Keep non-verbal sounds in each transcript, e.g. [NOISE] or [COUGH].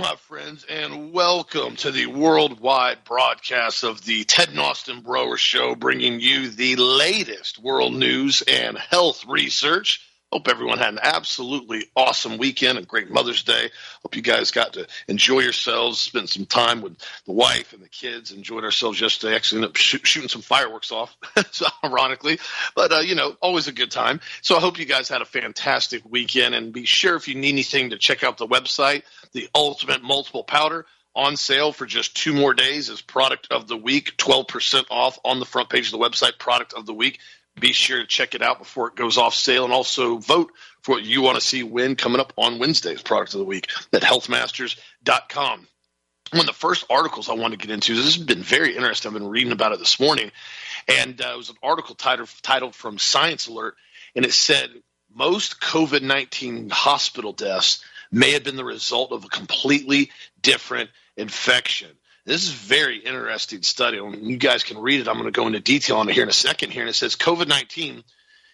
my friends, and welcome to the worldwide broadcast of the Ted and Austin Broer Show, bringing you the latest world news and health research. Hope everyone had an absolutely awesome weekend, a great Mother's Day. Hope you guys got to enjoy yourselves, spend some time with the wife and the kids. Enjoyed ourselves yesterday. Actually, ended up sh- shooting some fireworks off, [LAUGHS] so ironically, but uh, you know, always a good time. So I hope you guys had a fantastic weekend, and be sure if you need anything to check out the website, the Ultimate Multiple Powder on sale for just two more days as product of the week, 12% off on the front page of the website, product of the week. Be sure to check it out before it goes off sale and also vote for what you want to see win coming up on Wednesday's product of the week at healthmasters.com. One of the first articles I want to get into, this has been very interesting. I've been reading about it this morning, and uh, it was an article titled, titled from Science Alert, and it said most COVID 19 hospital deaths may have been the result of a completely different infection. This is a very interesting study. You guys can read it. I'm going to go into detail on it here in a second here. And it says COVID 19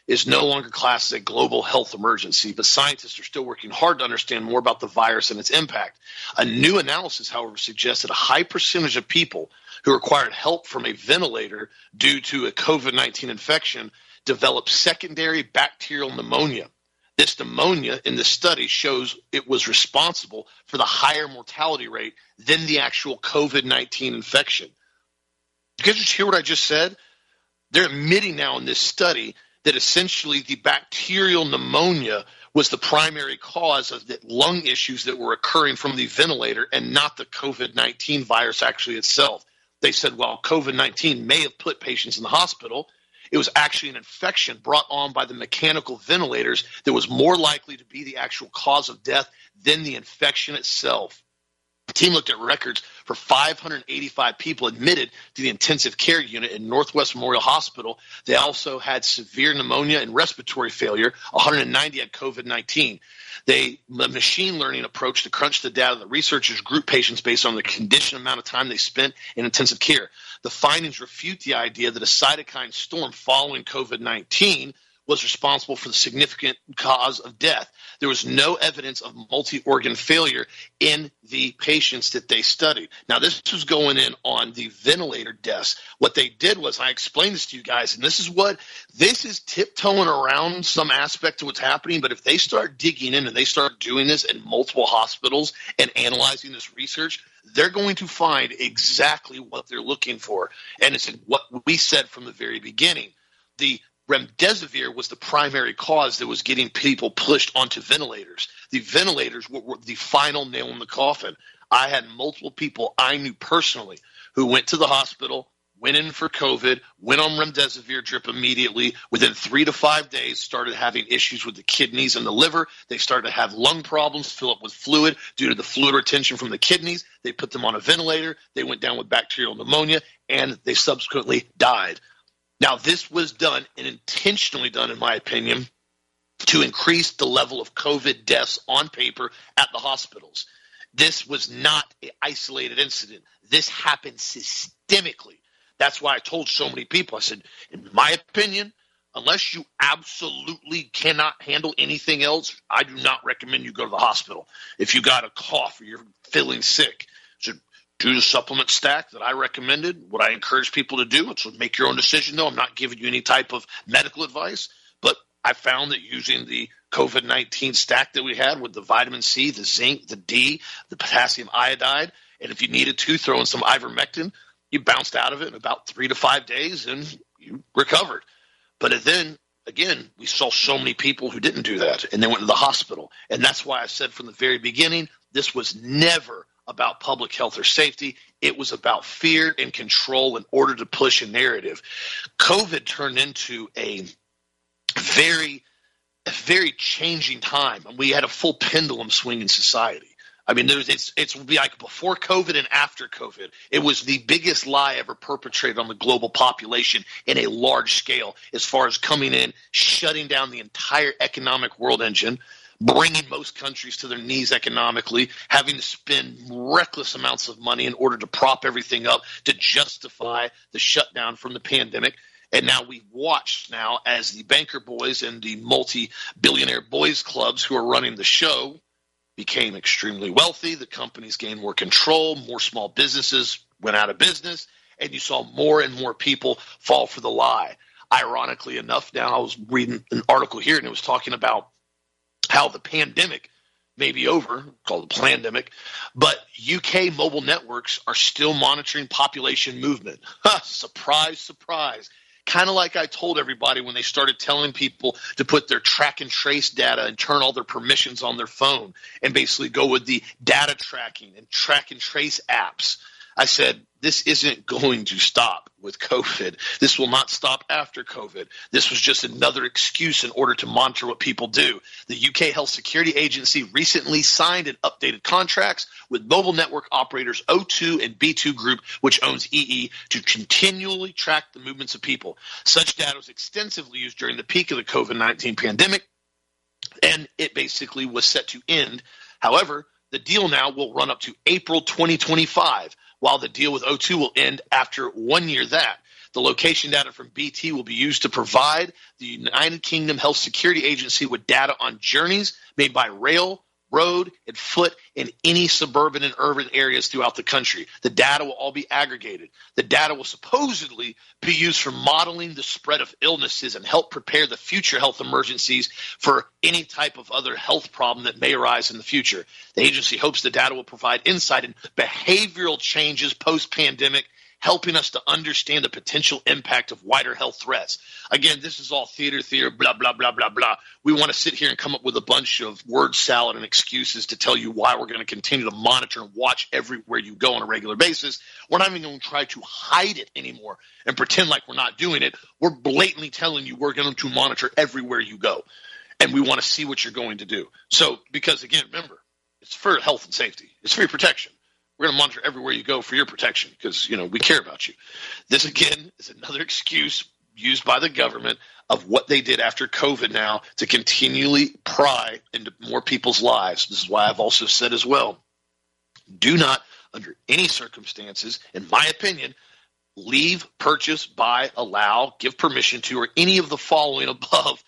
is no longer classed as a global health emergency, but scientists are still working hard to understand more about the virus and its impact. A new analysis, however, suggests that a high percentage of people who required help from a ventilator due to a COVID 19 infection developed secondary bacterial pneumonia. This pneumonia in the study shows it was responsible for the higher mortality rate than the actual COVID 19 infection. You guys just hear what I just said? They're admitting now in this study that essentially the bacterial pneumonia was the primary cause of the lung issues that were occurring from the ventilator and not the COVID 19 virus actually itself. They said, well, COVID 19 may have put patients in the hospital, it was actually an infection brought on by the mechanical ventilators that was more likely to be the actual cause of death than the infection itself. The team looked at records for 585 people admitted to the intensive care unit in Northwest Memorial Hospital. They also had severe pneumonia and respiratory failure. 190 had COVID 19. They the machine learning approach to crunch the data. The researchers group patients based on the condition amount of time they spent in intensive care. The findings refute the idea that a cytokine storm following COVID 19 was responsible for the significant cause of death. There was no evidence of multi organ failure in the patients that they studied. Now, this was going in on the ventilator deaths. What they did was, I explained this to you guys, and this is what this is tiptoeing around some aspect of what's happening. But if they start digging in and they start doing this in multiple hospitals and analyzing this research, they're going to find exactly what they're looking for. And it's what we said from the very beginning. The remdesivir was the primary cause that was getting people pushed onto ventilators. The ventilators were, were, the final nail in the coffin. I had multiple people I knew personally who went to the hospital, went in for COVID, went on remdesivir drip immediately. Within three to five days, started having issues with the kidneys and the liver. They started to have lung problems, fill up with fluid due to the fluid retention from the kidneys. They put them on a ventilator. They went down with bacterial pneumonia, and they subsequently died. Now, this was done and intentionally done, in my opinion, to increase the level of COVID deaths on paper at the hospitals. This was not an isolated incident. This happened systemically. That's why I told so many people I said, in my opinion, unless you absolutely cannot handle anything else, I do not recommend you go to the hospital. If you got a cough or you're feeling sick, do the supplement stack that I recommended. What I encourage people to do, it's make your own decision though. I'm not giving you any type of medical advice, but I found that using the COVID 19 stack that we had with the vitamin C, the zinc, the D, the potassium iodide, and if you needed to, throw in some ivermectin, you bounced out of it in about three to five days and you recovered. But then again, we saw so many people who didn't do that and they went to the hospital. And that's why I said from the very beginning, this was never about public health or safety. It was about fear and control in order to push a narrative. COVID turned into a very, very changing time, and we had a full pendulum swing in society. I mean, there's, it's it's like before COVID and after COVID. It was the biggest lie ever perpetrated on the global population in a large scale, as far as coming in, shutting down the entire economic world engine, bringing most countries to their knees economically, having to spend reckless amounts of money in order to prop everything up to justify the shutdown from the pandemic. And now we've watched now as the banker boys and the multi-billionaire boys clubs who are running the show became extremely wealthy. The companies gained more control, more small businesses went out of business, and you saw more and more people fall for the lie. Ironically enough, now I was reading an article here and it was talking about how the pandemic may be over, called the pandemic, but UK mobile networks are still monitoring population movement. [LAUGHS] surprise, surprise. Kind of like I told everybody when they started telling people to put their track and trace data and turn all their permissions on their phone and basically go with the data tracking and track and trace apps. I said, this isn't going to stop with COVID. This will not stop after COVID. This was just another excuse in order to monitor what people do. The UK Health Security Agency recently signed and updated contracts with mobile network operators O2 and BT Group, which owns EE, to continually track the movements of people. Such data was extensively used during the peak of the COVID 19 pandemic, and it basically was set to end. However, the deal now will run up to April 2025 while the deal with O2 will end after one year that. The location data from BT will be used to provide the United Kingdom Health Security Agency with data on journeys made by rail, road, and foot in any suburban and urban areas throughout the country. The data will all be aggregated. The data will supposedly be used for modeling the spread of illnesses and help prepare the future health emergencies for any type of other health problem that may arise in the future. The agency hopes the data will provide insight in behavioral changes post pandemic helping us to understand the potential impact of wider health threats. Again, this is all theater, theater, blah, blah, blah, blah, blah. We want to sit here and come up with a bunch of word salad and excuses to tell you why we're going to continue to monitor and watch everywhere you go on a regular basis. We're not even going to try to hide it anymore and pretend like we're not doing it. We're blatantly telling you we're going to monitor everywhere you go. And we want to see what you're going to do. So, because again, remember, it's for health and safety, it's for your protection. We're going to monitor everywhere you go for your protection because you know we care about you. This again is another excuse used by the government of what they did after COVID now to continually pry into more people's lives. This is why I've also said as well, do not under any circumstances, in my opinion, leave, purchase, buy, allow, give permission to, or any of the following above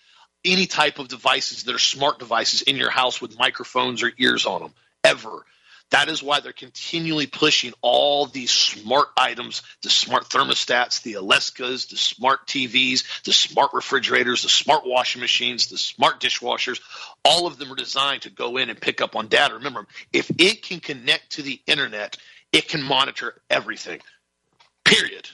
any type of devices that are smart devices in your house with microphones or ears on them ever. That is why they're continually pushing all these smart items, the smart thermostats, the Alexas, the smart TVs, the smart refrigerators, the smart washing machines, the smart dishwashers. All of them are designed to go in and pick up on data. Remember, if it can connect to the internet, it can monitor everything. Period.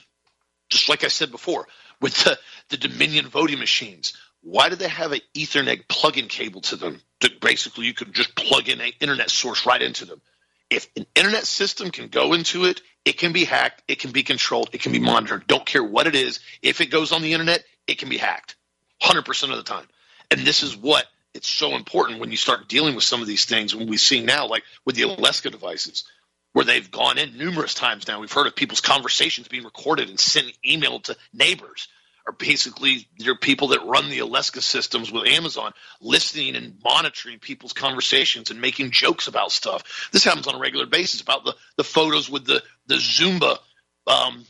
Just like I said before, with the, the Dominion voting machines, why do they have an Ethernet plug-in cable to them? That basically you could just plug in an internet source right into them if an internet system can go into it, it can be hacked, it can be controlled, it can be monitored. Don't care what it is. If it goes on the internet, it can be hacked 100% of the time. And this is what it's so important when you start dealing with some of these things when we see now, like with the Alexa devices, where they've gone in numerous times now. We've heard of people's conversations being recorded and sent email to neighbors are basically they're people that run the Alexa systems with Amazon, listening and monitoring people's conversations and making jokes about stuff. This happens on a regular basis about the, the photos with the the Roomba um,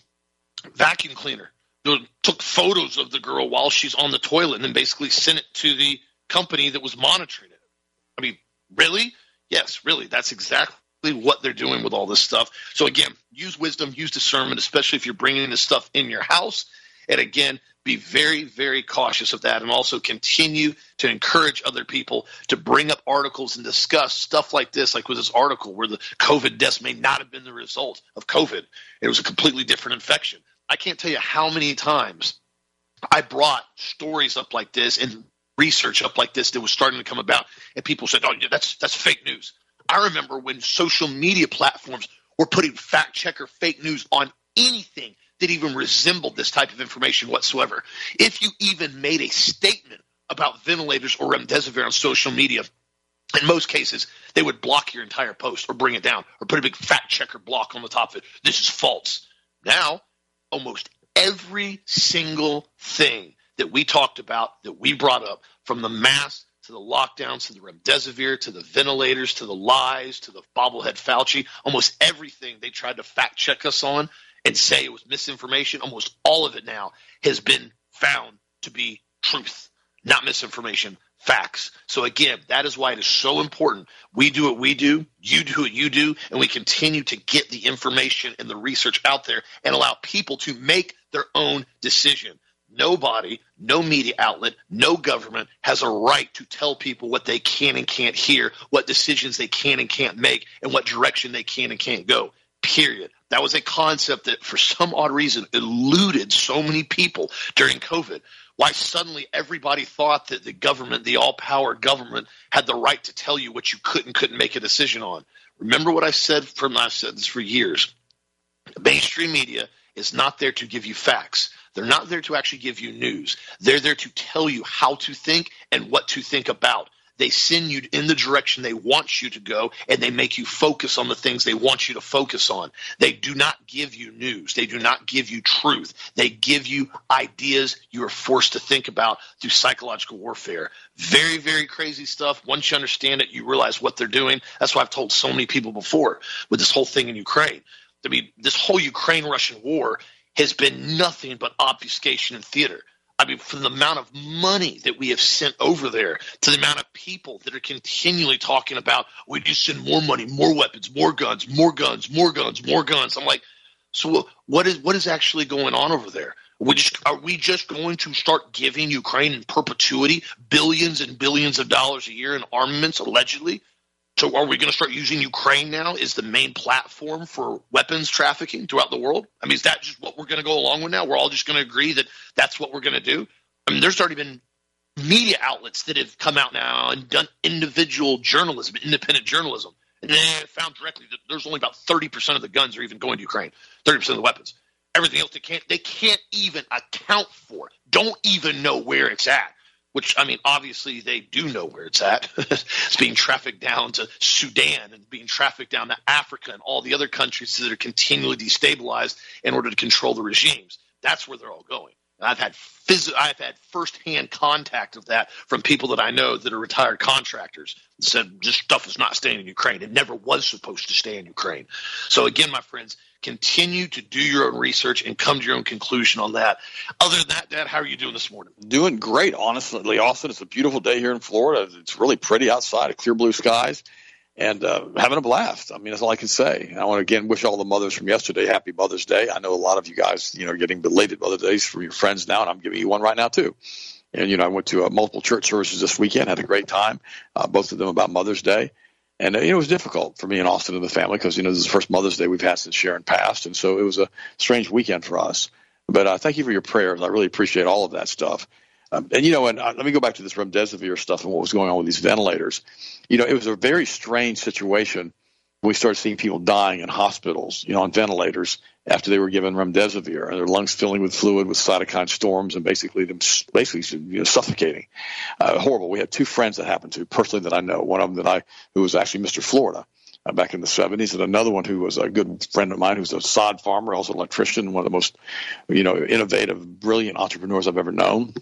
vacuum cleaner. They took photos of the girl while she's on the toilet and then basically sent it to the company that was monitoring it. I mean, really? Yes, really. That's exactly what they're doing with all this stuff. So again, use wisdom, use discernment, especially if you're bringing this stuff in your house and again, be very, very cautious of that and also continue to encourage other people to bring up articles and discuss stuff like this, like with this article where the COVID deaths may not have been the result of COVID. It was a completely different infection. I can't tell you how many times I brought stories up like this and research up like this that was starting to come about, and people said, "Oh, yeah, that's that's fake news." I remember when social media platforms were putting fact checker fake news on anything that even resembled this type of information whatsoever. If you even made a statement about ventilators or remdesivir on social media, in most cases, they would block your entire post or bring it down or put a big fact checker block on the top of it. This is false. Now, almost every single thing that we talked about, that we brought up, from the mask to the lockdowns to the remdesivir to the ventilators to the lies to the bobblehead Fauci, almost everything they tried to fact check us on and say it was misinformation, almost all of it now has been found to be truth, not misinformation, facts. So again, that is why it is so important. We do what we do, you do what you do, and we continue to get the information and the research out there and allow people to make their own decision. Nobody, no media outlet, no government has a right to tell people what they can and can't hear, what decisions they can and can't make, and what direction they can and can't go. Period. That was a concept that, for some odd reason, eluded so many people during COVID why suddenly everybody thought that the government, the all power government, had the right to tell you what you could and couldn't make a decision on. Remember what I said from I've said this for years. The mainstream media is not there to give you facts. They're not there to actually give you news. They're there to tell you how to think and what to think about. They send you in the direction they want you to go and they make you focus on the things they want you to focus on. They do not give you news. They do not give you truth. They give you ideas you are forced to think about through psychological warfare. Very, very crazy stuff. Once you understand it, you realize what they're doing. That's why I've told so many people before with this whole thing in Ukraine. I mean, this whole Ukraine Russian war has been nothing but obfuscation and theater. I mean, from the amount of money that we have sent over there to the amount of people that are continually talking about, we need to send more money, more weapons, more guns, more guns, more guns, more guns. I'm like, so what is what is actually going on over there? We just, are we just going to start giving Ukraine in perpetuity billions and billions of dollars a year in armaments, allegedly? So are we going to start using Ukraine now as the main platform for weapons trafficking throughout the world? I mean, is that just what we're going to go along with now? We're all just going to agree that that's what we're going to do? I mean, there's already been media outlets that have come out now and done individual journalism, independent journalism, and they found directly that there's only about 30% of the guns are even going to Ukraine, 30% of the weapons. Everything else they can't they can't even account for. Don't even know where it's at which I mean, obviously they do know where it's at. [LAUGHS] it's being trafficked down to Sudan and being trafficked down to Africa and all the other countries that are continually destabilized in order to control the regimes. That's where they're all going. And I've had phys- I've had firsthand contact of that from people that I know that are retired contractors said this stuff is not staying in Ukraine. It never was supposed to stay in Ukraine. So again, my friends, continue to do your own research and come to your own conclusion on that. Other than that, Dad, how are you doing this morning? Doing great, honestly, Austin. It's a beautiful day here in Florida. It's really pretty outside, clear blue skies, and uh, having a blast. I mean, that's all I can say. And I want to again wish all the mothers from yesterday happy Mother's Day. I know a lot of you guys, you know, are getting belated Mother's Days from your friends now, and I'm giving you one right now too. And you know, I went to uh, multiple church services this weekend, had a great time, uh, both of them about Mother's Day. And you know, it was difficult for me and Austin and the family because you know this is the first Mother's Day we've had since Sharon passed, and so it was a strange weekend for us. But uh, thank you for your prayers. I really appreciate all of that stuff. Um, and you know, and uh, let me go back to this remdesivir stuff and what was going on with these ventilators. You know, it was a very strange situation we started seeing people dying in hospitals, you know, on ventilators after they were given remdesivir and their lungs filling with fluid with cytokine storms and basically them basically you know, suffocating. Uh, horrible. We had two friends that happened to personally that I know. One of them that I who was actually Mr. Florida. Uh, back in the 70s, and another one who was a good friend of mine, who's a sod farmer, also an electrician, one of the most, you know, innovative, brilliant entrepreneurs I've ever known.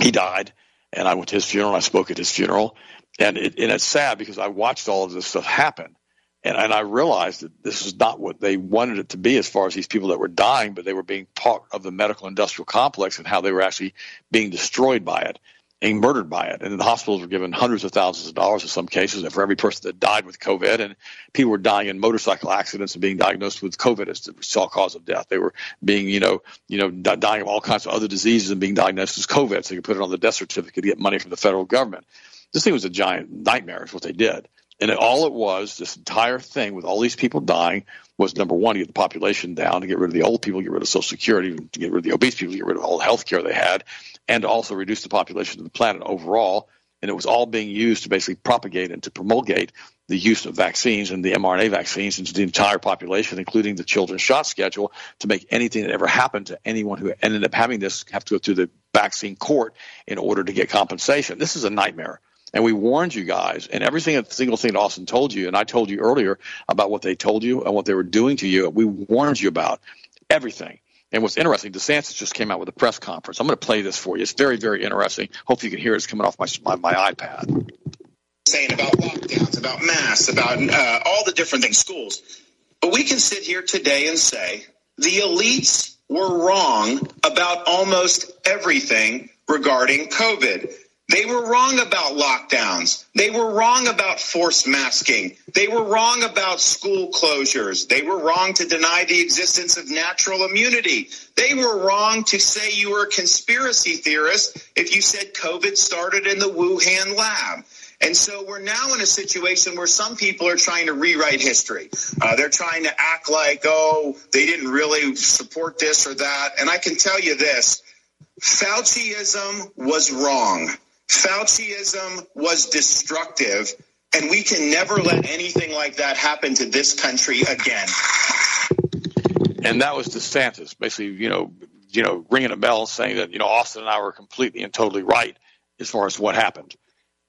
He died, and I went to his funeral. I spoke at his funeral, and it, and it's sad because I watched all of this stuff happen, and, and I realized that this is not what they wanted it to be as far as these people that were dying, but they were being part of the medical industrial complex and how they were actually being destroyed by it and murdered by it. And the hospitals were given hundreds of thousands of dollars in some cases and for every person that died with COVID. And people were dying in motorcycle accidents and being diagnosed with COVID as the sole cause of death. They were being, you know, you know, dying of all kinds of other diseases and being diagnosed as COVID. So you could put it on the death certificate to get money from the federal government. This thing was a giant nightmare, is what they did. And all it was, this entire thing with all these people dying, was number one, to get the population down, to get rid of the old people, get rid of Social Security, to get rid of the obese people, get rid of all the health care they had, and also reduce the population of the planet overall. And it was all being used to basically propagate and to promulgate the use of vaccines and the mRNA vaccines into the entire population, including the children's shot schedule, to make anything that ever happened to anyone who ended up having this have to go through the vaccine court in order to get compensation. This is a nightmare. And we warned you guys, and every single thing Austin told you, and I told you earlier about what they told you and what they were doing to you, we warned you about everything. And what's interesting, DeSantis just came out with a press conference. I'm going to play this for you. It's very, very interesting. Hopefully, you can hear it. It's coming off my, my, my iPad. Saying about lockdowns, about masks, about uh, all the different things, schools. But we can sit here today and say the elites were wrong about almost everything regarding COVID. They were wrong about lockdowns. They were wrong about forced masking. They were wrong about school closures. They were wrong to deny the existence of natural immunity. They were wrong to say you were a conspiracy theorist if you said COVID started in the Wuhan lab. And so we're now in a situation where some people are trying to rewrite history. Uh, they're trying to act like, oh, they didn't really support this or that. And I can tell you this Fauciism was wrong. Fauciism was destructive, and we can never let anything like that happen to this country again. And that was DeSantis, basically, you know, you know, ringing a bell saying that you know Austin and I were completely and totally right as far as what happened.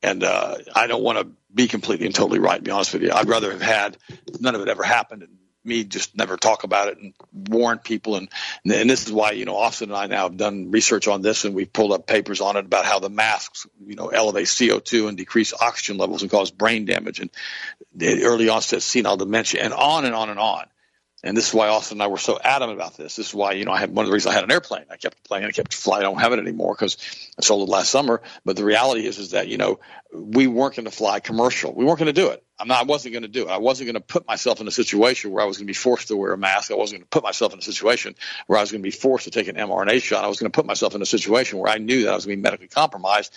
And uh, I don't want to be completely and totally right. To be honest with you, I'd rather have had none of it ever happened and me just never talk about it and warn people. And, and this is why, you know, Austin and I now have done research on this and we've pulled up papers on it about how the masks, you know, elevate CO2 and decrease oxygen levels and cause brain damage and early onset senile dementia and on and on and on. And this is why Austin and I were so adamant about this. This is why, you know, I had one of the reasons I had an airplane. I kept playing, I kept flying. I don't have it anymore because I sold it last summer. But the reality is, is that, you know, we weren't going to fly commercial. We weren't going to do it. I'm not, I wasn't going to do it. I wasn't going to put myself in a situation where I was going to be forced to wear a mask. I wasn't going to put myself in a situation where I was going to be forced to take an mRNA shot. I was going to put myself in a situation where I knew that I was going to be medically compromised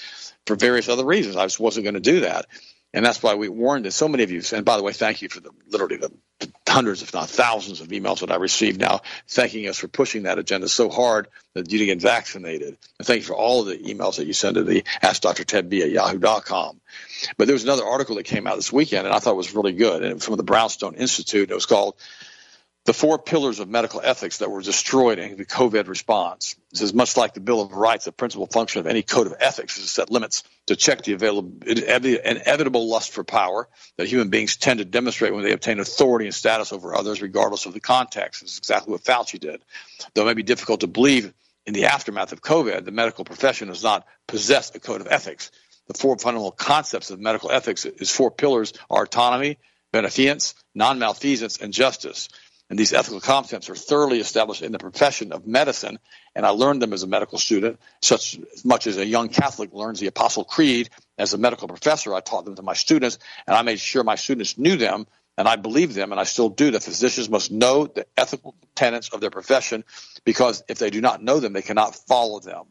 for various other reasons. I just wasn't going to do that. And that's why we warned that so many of you, and by the way, thank you for the literally the hundreds, if not thousands, of emails that I received now thanking us for pushing that agenda so hard that you get vaccinated. And thank you for all of the emails that you send to the Ask Dr. Ted B at yahoo.com. But there was another article that came out this weekend, and I thought was really good, and it was from the Brownstone Institute. It was called the four pillars of medical ethics that were destroyed in the COVID response. This is much like the Bill of Rights, the principal function of any code of ethics is to set limits to check the available, inevitable lust for power that human beings tend to demonstrate when they obtain authority and status over others, regardless of the context. This is exactly what Fauci did. Though it may be difficult to believe in the aftermath of COVID, the medical profession does not possess a code of ethics. The four fundamental concepts of medical ethics is four pillars are autonomy, beneficence, non-malfeasance, and justice. And these ethical concepts are thoroughly established in the profession of medicine. And I learned them as a medical student, such as much as a young Catholic learns the Apostle Creed. As a medical professor, I taught them to my students, and I made sure my students knew them, and I believe them, and I still do, that physicians must know the ethical tenets of their profession, because if they do not know them, they cannot follow them.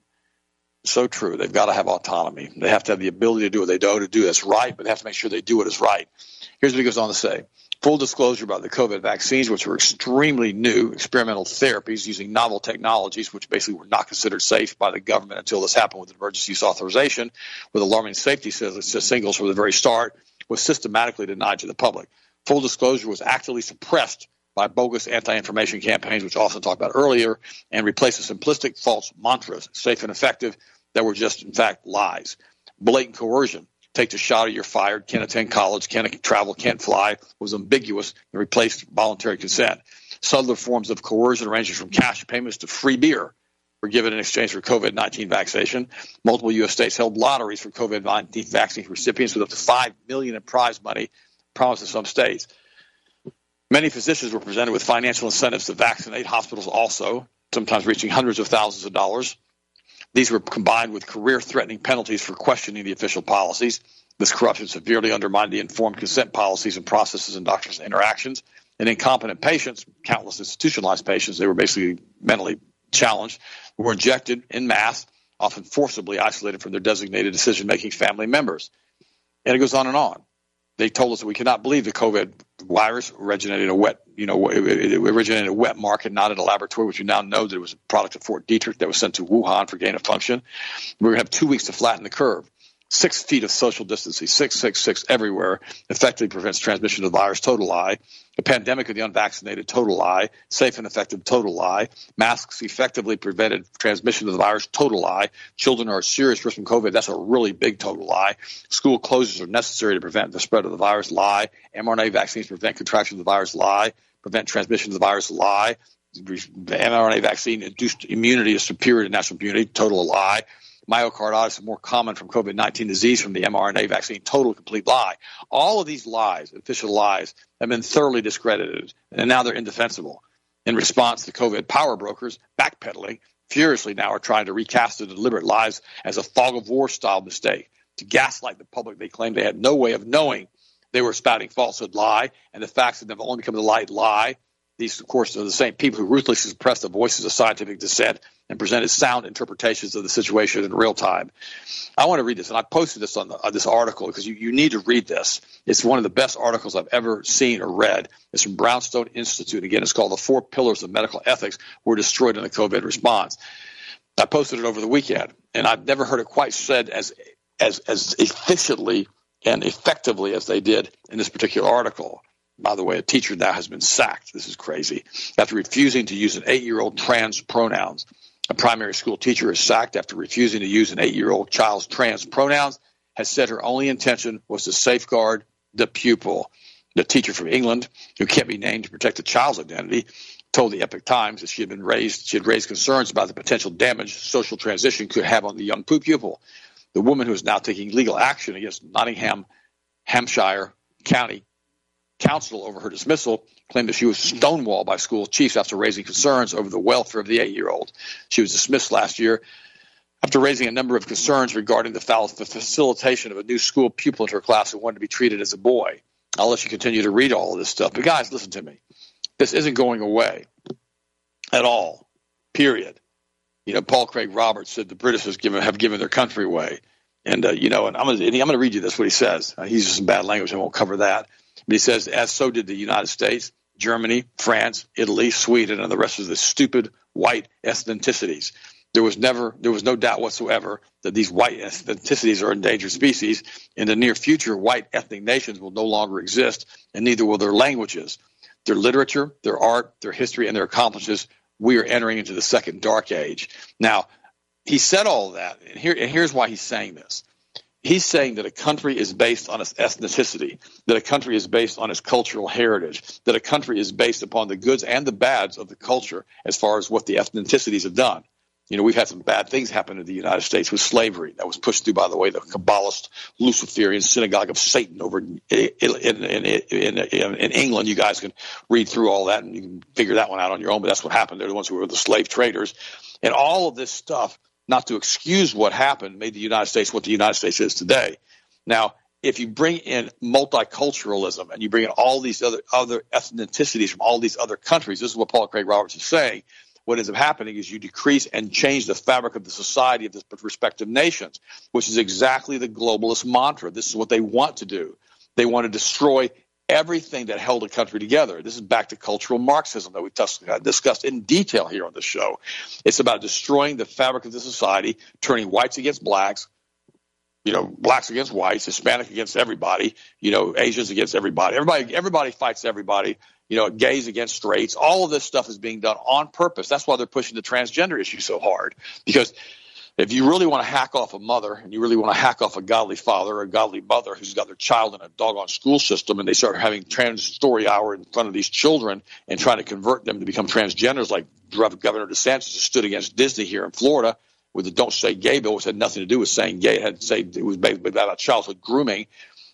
So true. They've got to have autonomy. They have to have the ability to do what they know to do that's right, but they have to make sure they do what is right. Here's what he goes on to say full disclosure about the COVID vaccines, which were extremely new experimental therapies using novel technologies, which basically were not considered safe by the government until this happened with emergency use authorization, with alarming safety signals from the very start, was systematically denied to the public. Full disclosure was actively suppressed by bogus anti-information campaigns, which also talked about earlier, and replaced with simplistic false mantras, safe and effective, that were just, in fact, lies. Blatant coercion takes a shot or you're fired, can't attend college, can't travel, can't fly, was ambiguous and replaced voluntary consent. Subtler forms of coercion ranging from cash payments to free beer were given in exchange for COVID 19 vaccination. Multiple U.S. states held lotteries for COVID 19 vaccine recipients with up to 5 million in prize money promised in some states. Many physicians were presented with financial incentives to vaccinate, hospitals also, sometimes reaching hundreds of thousands of dollars. These were combined with career threatening penalties for questioning the official policies. This corruption severely undermined the informed consent policies and processes in doctors' interactions. And incompetent patients, countless institutionalized patients, they were basically mentally challenged, were injected in mass, often forcibly isolated from their designated decision making family members. And it goes on and on they told us that we cannot believe the COVID virus originated in a wet, you know, it, originated a wet market, not in a laboratory, which we now know that it was a product of Fort Detrick that was sent to Wuhan for gain of function. We're going to have two weeks to flatten the curve six feet of social distancing, six, six, six everywhere, effectively prevents transmission of the virus, total lie. The pandemic of the unvaccinated, total lie. Safe and effective, total lie. Masks effectively prevented transmission of the virus, total lie. Children are at serious risk from COVID, that's a really big total lie. School closures are necessary to prevent the spread of the virus, lie. mRNA vaccines prevent contraction of the virus, lie. Prevent transmission of the virus, lie. The mRNA vaccine induced immunity is superior to natural immunity, total lie myocarditis is more common from COVID 19 disease from the mRNA vaccine. Total complete lie. All of these lies, official lies, have been thoroughly discredited, and now they're indefensible. In response, the COVID power brokers backpedaling furiously now are trying to recast the deliberate lies as a fog of war style mistake to gaslight the public. They claim they had no way of knowing they were spouting falsehood lie, and the facts that have only come to light lie. These, of course, are the same people who ruthlessly suppressed the voices of scientific dissent and presented sound interpretations of the situation in real time. I want to read this, and I posted this on, the, on this article because you, you need to read this. It's one of the best articles I've ever seen or read. It's from Brownstone Institute. Again, it's called The Four Pillars of Medical Ethics Were Destroyed in the COVID Response. I posted it over the weekend, and I've never heard it quite said as as as efficiently and effectively as they did in this particular article. By the way, a teacher now has been sacked. This is crazy. After refusing to use an eight year old trans pronouns, a primary school teacher is sacked after refusing to use an eight year old child's trans pronouns, has said her only intention was to safeguard the pupil. The teacher from England, who can't be named to protect the child's identity, told the Epoch Times that she had been raised, she had raised concerns about the potential damage social transition could have on the young pupil. The woman who is now taking legal action against Nottingham, Hampshire County Council over her dismissal claimed that she was stonewalled by school chiefs after raising concerns over the welfare of the eight year old. She was dismissed last year after raising a number of concerns regarding the facilitation of a new school pupil into her class who wanted to be treated as a boy. I'll let you continue to read all of this stuff. But guys, listen to me. This isn't going away at all, period you know, Paul Craig Roberts said the British given, have given their country away. And, uh, you know, and I'm going to read you this, what he says. Uh, he's just bad language. I won't cover that. He says, as so did the United States, Germany, France, Italy, Sweden, and the rest of the stupid white ethnicities. There was never, there was no doubt whatsoever that these white ethnicities are endangered species. In the near future, white ethnic nations will no longer exist, and neither will their languages, their literature, their art, their history, and their accomplishments we are entering into the second dark age. Now, he said all that, and, here, and here's why he's saying this. He's saying that a country is based on its ethnicity, that a country is based on its cultural heritage, that a country is based upon the goods and the bads of the culture as far as what the ethnicities have done. You know, we've had some bad things happen in the United States with slavery that was pushed through, by the way, the Kabbalist Luciferian synagogue of Satan over in, in, in, in, England. You guys can read through all that and you can figure that one out on your own, but that's what happened. They're the ones who were the slave traders. And all of this stuff, not to excuse what happened, made the United States what the United States is today. Now, if you bring in multiculturalism and you bring in all these other other ethnicities from all these other countries, this is what Paul Craig Roberts is saying what ends up happening is you decrease and change the fabric of the society of the respective nations, which is exactly the globalist mantra. This is what they want to do. They want to destroy everything that held a country together. This is back to cultural Marxism that we uh, discussed in detail here on the show. It's about destroying the fabric of the society, turning whites against blacks, you know, blacks against whites, Hispanic against everybody, you know, Asians against everybody. Everybody, everybody fights everybody you know, gays against straights. All of this stuff is being done on purpose. That's why they're pushing the transgender issue so hard. Because if you really want to hack off a mother and you really want to hack off a godly father or a godly mother who's got their child in a doggone school system and they start having trans story hour in front of these children and trying to convert them to become transgenders like Governor DeSantis stood against Disney here in Florida with the Don't Say Gay bill, which had nothing to do with saying gay. It had to say it was about childhood grooming.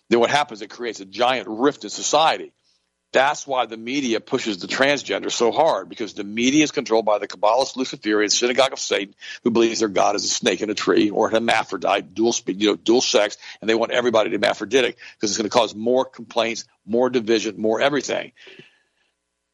Then what happens? It creates a giant rift in society. That's why the media pushes the transgender so hard because the media is controlled by the Kabbalist Luciferian synagogue of Satan, who believes their God is a snake in a tree or an hermaphrodite, dual you know, dual sex, and they want everybody to be hermaphroditic because it's going to cause more complaints, more division, more everything.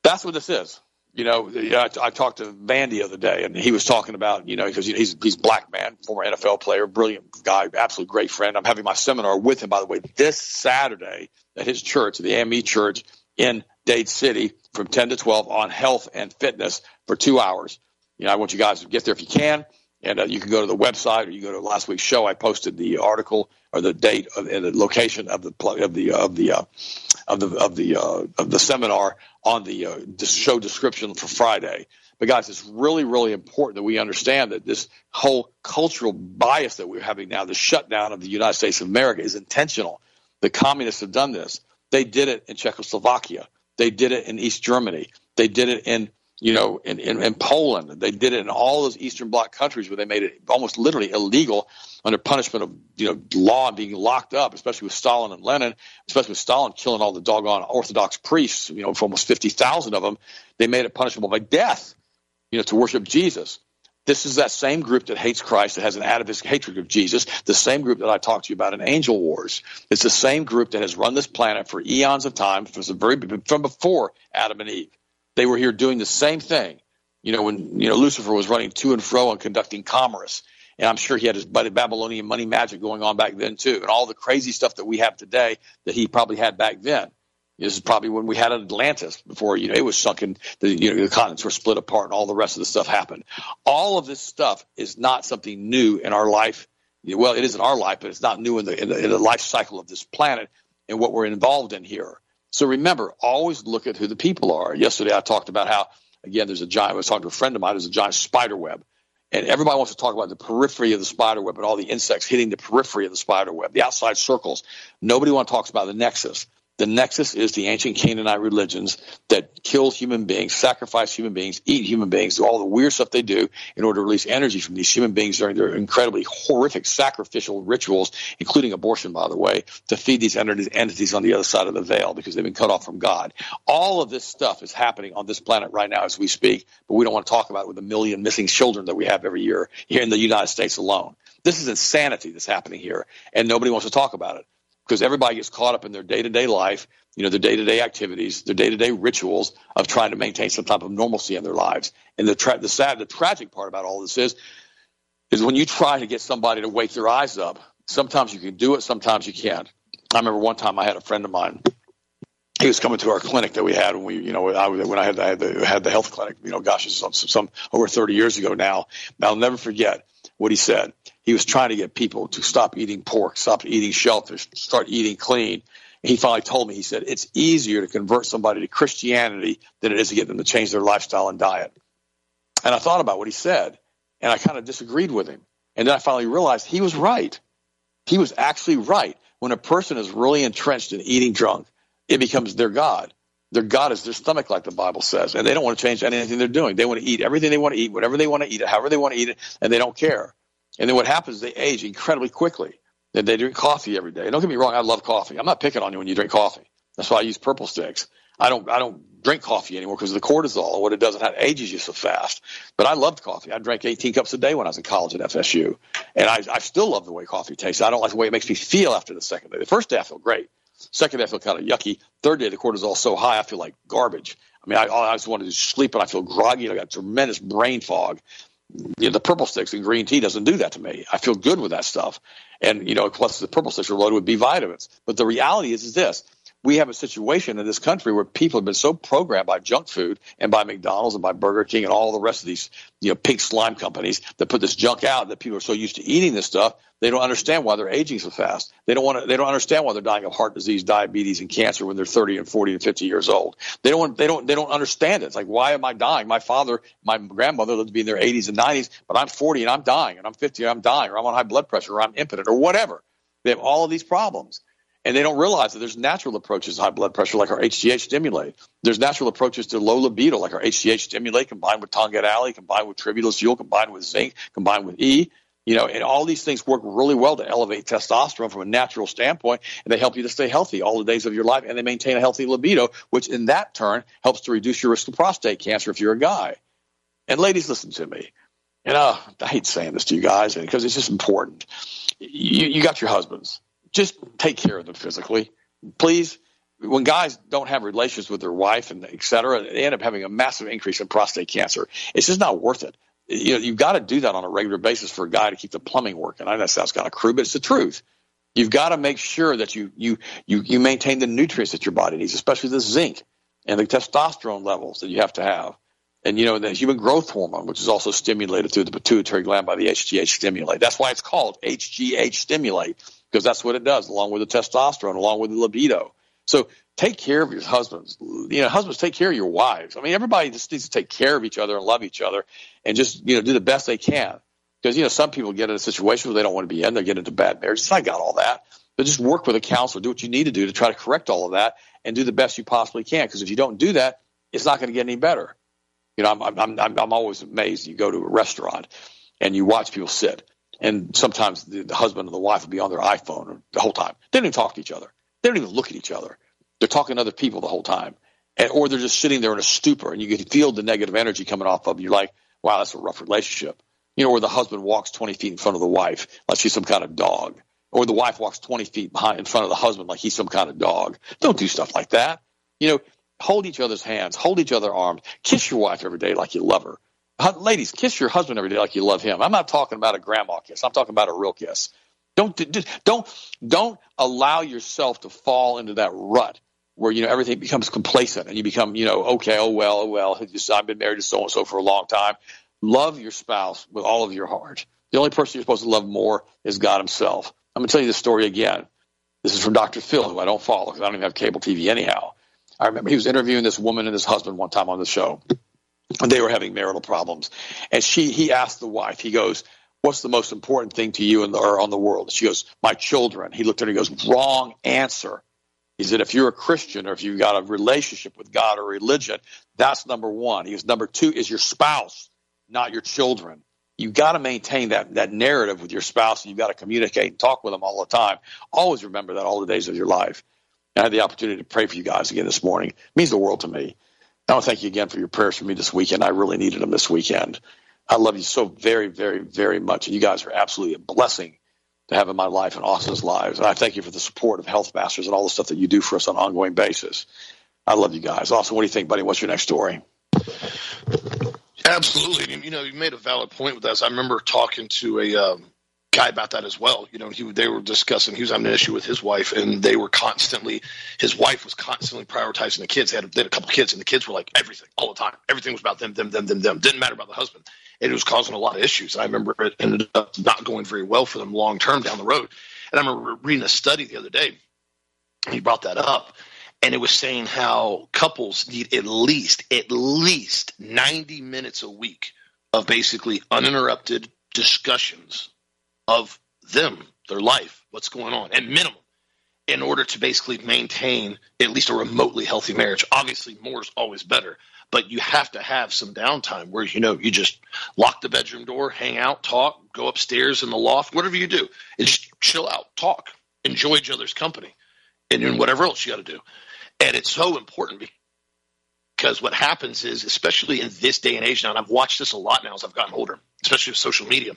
That's what this is. You know, I, I talked to Vandy the other day, and he was talking about, you know, because he's he's black man, former NFL player, brilliant guy, absolute great friend. I'm having my seminar with him, by the way, this Saturday at his church, the AME Church in Dade City from 10 to 12 on health and fitness for two hours. You know, I want you guys to get there if you can. And uh, you can go to the website or you go to last week's show. I posted the article or the date of, and the location of the of the of the uh, of the of the uh, of the seminar on the, uh, the show description for Friday. But guys, it's really really important that we understand that this whole cultural bias that we're having now, the shutdown of the United States of America, is intentional. The communists have done this. They did it in Czechoslovakia. They did it in East Germany. They did it in you know in, in, in Poland. They did it in all those Eastern Bloc countries where they made it almost literally illegal under punishment of you know law and being locked up, especially with Stalin and Lenin, especially with Stalin killing all the doggone Orthodox priests, you know, for almost fifty thousand of them. They made it punishable by death, you know, to worship Jesus. This is that same group that hates Christ, that has an atavistic hatred of Jesus, the same group that I talked to you about in Angel Wars. It's the same group that has run this planet for eons of time, from, very, from before Adam and Eve. They were here doing the same thing. You know, when you know Lucifer was running to and fro and conducting commerce, and I'm sure he had his Babylonian money magic going on back then too, and all the crazy stuff that we have today that he probably had back then. This is probably when we had Atlantis before you know it was sunken. The you know the continents were split apart and all the rest of the stuff happened. All of this stuff is not something new in our life. Well, it is in our life, but it's not new in the, in the in the life cycle of this planet and what we're involved in here. So remember, always look at who the people are. Yesterday, I talked about how again there's a giant. I was talking to a friend of mine. There's a giant spider web, and everybody wants to talk about the periphery of the spider web and all the insects hitting the periphery of the spider web, the outside circles. Nobody wants to talk about the nexus. The nexus is the ancient Canaanite religions that kill human beings, sacrifice human beings, eat human beings, do all the weird stuff they do in order to release energy from these human beings during their incredibly horrific sacrificial rituals, including abortion, by the way, to feed these entities on the other side of the veil because they've been cut off from God. All of this stuff is happening on this planet right now as we speak, but we don't want to talk about it with a million missing children that we have every year here in the United States alone. This is insanity that's happening here, and nobody wants to talk about it because everybody gets caught up in their day to day life, you know, their day to day activities, their day to day rituals of trying to maintain some type of normalcy in their lives. And the tra- the sad, the tragic part about all this is, is when you try to get somebody to wake their eyes up. Sometimes you can do it, sometimes you can't. I remember one time I had a friend of mine. He was coming to our clinic that we had when we, you know, I, when I had, I had, the, had the health clinic, you know, gosh, it's some, some over 30 years ago now. I'll never forget what he said. He was trying to get people to stop eating pork, stop eating shellfish, start eating clean. he finally told me, he said, it's easier to convert somebody to Christianity than it is to get them to change their lifestyle and diet. And I thought about what he said, and I kind of disagreed with him. And then I finally realized he was right. He was actually right. When a person is really entrenched in eating drunk, it becomes their God. Their God is their stomach, like the Bible says, and they don't want to change anything they're doing. They want to eat everything they want to eat, whatever they want to eat however they want to eat it, and they don't care. And then what happens is they age incredibly quickly. And they drink coffee every day. Don't get me wrong, I love coffee. I'm not picking on you when you drink coffee. That's why I use purple sticks. I don't I don't drink coffee anymore because of the cortisol what it does and how it ages you so fast. But I loved coffee. I drank 18 cups a day when I was in college at FSU, and I, I still love the way coffee tastes. I don't like the way it makes me feel after the second day. The first day I feel great. Second day I feel kind of yucky. Third day the cortisol is so high I feel like garbage. I mean, I, I just wanted to sleep and I feel groggy. I got tremendous brain fog you know, the purple sticks and green tea doesn't do that to me. I feel good with that stuff. And, you know, plus the purple sticks are loaded with B vitamins. But the reality is, is this we have a situation in this country where people have been so programmed by junk food and by McDonald's and by Burger King and all the rest of these, you know, pink slime companies that put this junk out that people are so used to eating this stuff, they don't understand why they're aging so fast. They don't want to, they don't understand why they're dying of heart disease, diabetes, and cancer when they're 30 and 40 and 50 years old. They don't they don't, they don't understand it. It's like, why am I dying? My father, my grandmother lived to be in their 80s and 90s, but I'm 40 and I'm dying and I'm 50 and I'm dying or I'm on high blood pressure or I'm impotent or whatever. They have all of these problems. And they don't realize that there's natural approaches to high blood pressure, like our HGH stimulate. There's natural approaches to low libido, like our HGH stimulate, combined with Tongkat Ali, combined with tribulus fuel, combined with zinc, combined with E. You know, and all these things work really well to elevate testosterone from a natural standpoint, and they help you to stay healthy all the days of your life, and they maintain a healthy libido, which in that turn helps to reduce your risk of prostate cancer if you're a guy. And ladies, listen to me. And know, I hate saying this to you guys because it's just important. You, you got your husbands just take care of them physically, please. When guys don't have relations with their wife and et cetera, they end up having a massive increase in prostate cancer. It's just not worth it. You know, you've got to do that on a regular basis for a guy to keep the plumbing working. I know that sounds kind of crude, but it's the truth. You've got to make sure that you you you you maintain the nutrients that your body needs, especially the zinc and the testosterone levels that you have to have. And you know the human growth hormone, which is also stimulated through the pituitary gland by the HGH stimulate. That's why it's called HGH stimulate because that's what it does, along with the testosterone, along with the libido. So take care of your husbands. You know, husbands take care of your wives. I mean, everybody just needs to take care of each other and love each other, and just you know do the best they can. Because you know some people get in a situation where they don't want to be in, they get into bad marriages. I got all that, but just work with a counselor, do what you need to do to try to correct all of that, and do the best you possibly can. Because if you don't do that, it's not going to get any better. You know, I'm I'm I'm, I'm always amazed. You go to a restaurant and you watch people sit and sometimes the, the husband and the wife will be on their iPhone the whole time. They don't even talk to each other. They don't even look at each other. They're talking to other people the whole time. And, or they're just sitting there in a stupor and you can feel the negative energy coming off of them. You're like, wow, that's a rough relationship. You know, where the husband walks 20 feet in front of the wife like she's some kind of dog, or the wife walks 20 feet behind in front of the husband like he's some kind of dog. Don't do stuff like that. You know, hold each other's hands, hold each other's arms, kiss your wife every day like you love her. Ladies, kiss your husband every day like you love him. I'm not talking about a grandma kiss. I'm talking about a real kiss. Don't don't don't allow yourself to fall into that rut where you know everything becomes complacent and you become you know okay oh well oh well I've been married to so and so for a long time. Love your spouse with all of your heart. The only person you're supposed to love more is God Himself. I'm going to tell you this story again. This is from Dr. Phil, who I don't follow because I don't even have cable TV anyhow. I remember he was interviewing this woman and his husband one time on the show, they were having marital problems. And she, he asked the wife, he goes, "What's the most important thing to you in the, or on the world?" She goes, "My children." He looked at her and he goes, "Wrong answer." He said, if you're a Christian or if you've got a relationship with God or religion, that's number one. He goes, number two is your spouse, not your children. You've got to maintain that, that narrative with your spouse and you've got to communicate and talk with them all the time. Always remember that all the days of your life. I had the opportunity to pray for you guys again this morning. It means the world to me. I want to thank you again for your prayers for me this weekend. I really needed them this weekend. I love you so very, very, very much. And you guys are absolutely a blessing to have in my life and Austin's lives. And I thank you for the support of Health Masters and all the stuff that you do for us on an ongoing basis. I love you guys. Austin, what do you think, buddy? What's your next story? Absolutely. You know, you made a valid point with us. I remember talking to a um, guy about that as well. You know, he they were discussing he was having an issue with his wife, and they were constantly his wife was constantly prioritizing the kids. They had, they had a couple kids, and the kids were like everything all the time. Everything was about them, them, them, them, them. Didn't matter about the husband. And it was causing a lot of issues. I remember it ended up not going very well for them long term down the road. And I remember reading a study the other day. He brought that up, and it was saying how couples need at least at least 90 minutes a week of basically uninterrupted discussions of them, their life, what's going on, at minimum, in order to basically maintain at least a remotely healthy marriage. Obviously, more is always better, but you have to have some downtime where you know you just lock the bedroom door, hang out, talk, go upstairs in the loft, whatever you do, and just chill out, talk, enjoy each other's company, and then whatever else you got to do. And it's so important because what happens is, especially in this day and age now, and I've watched this a lot now as I've gotten older, especially with social media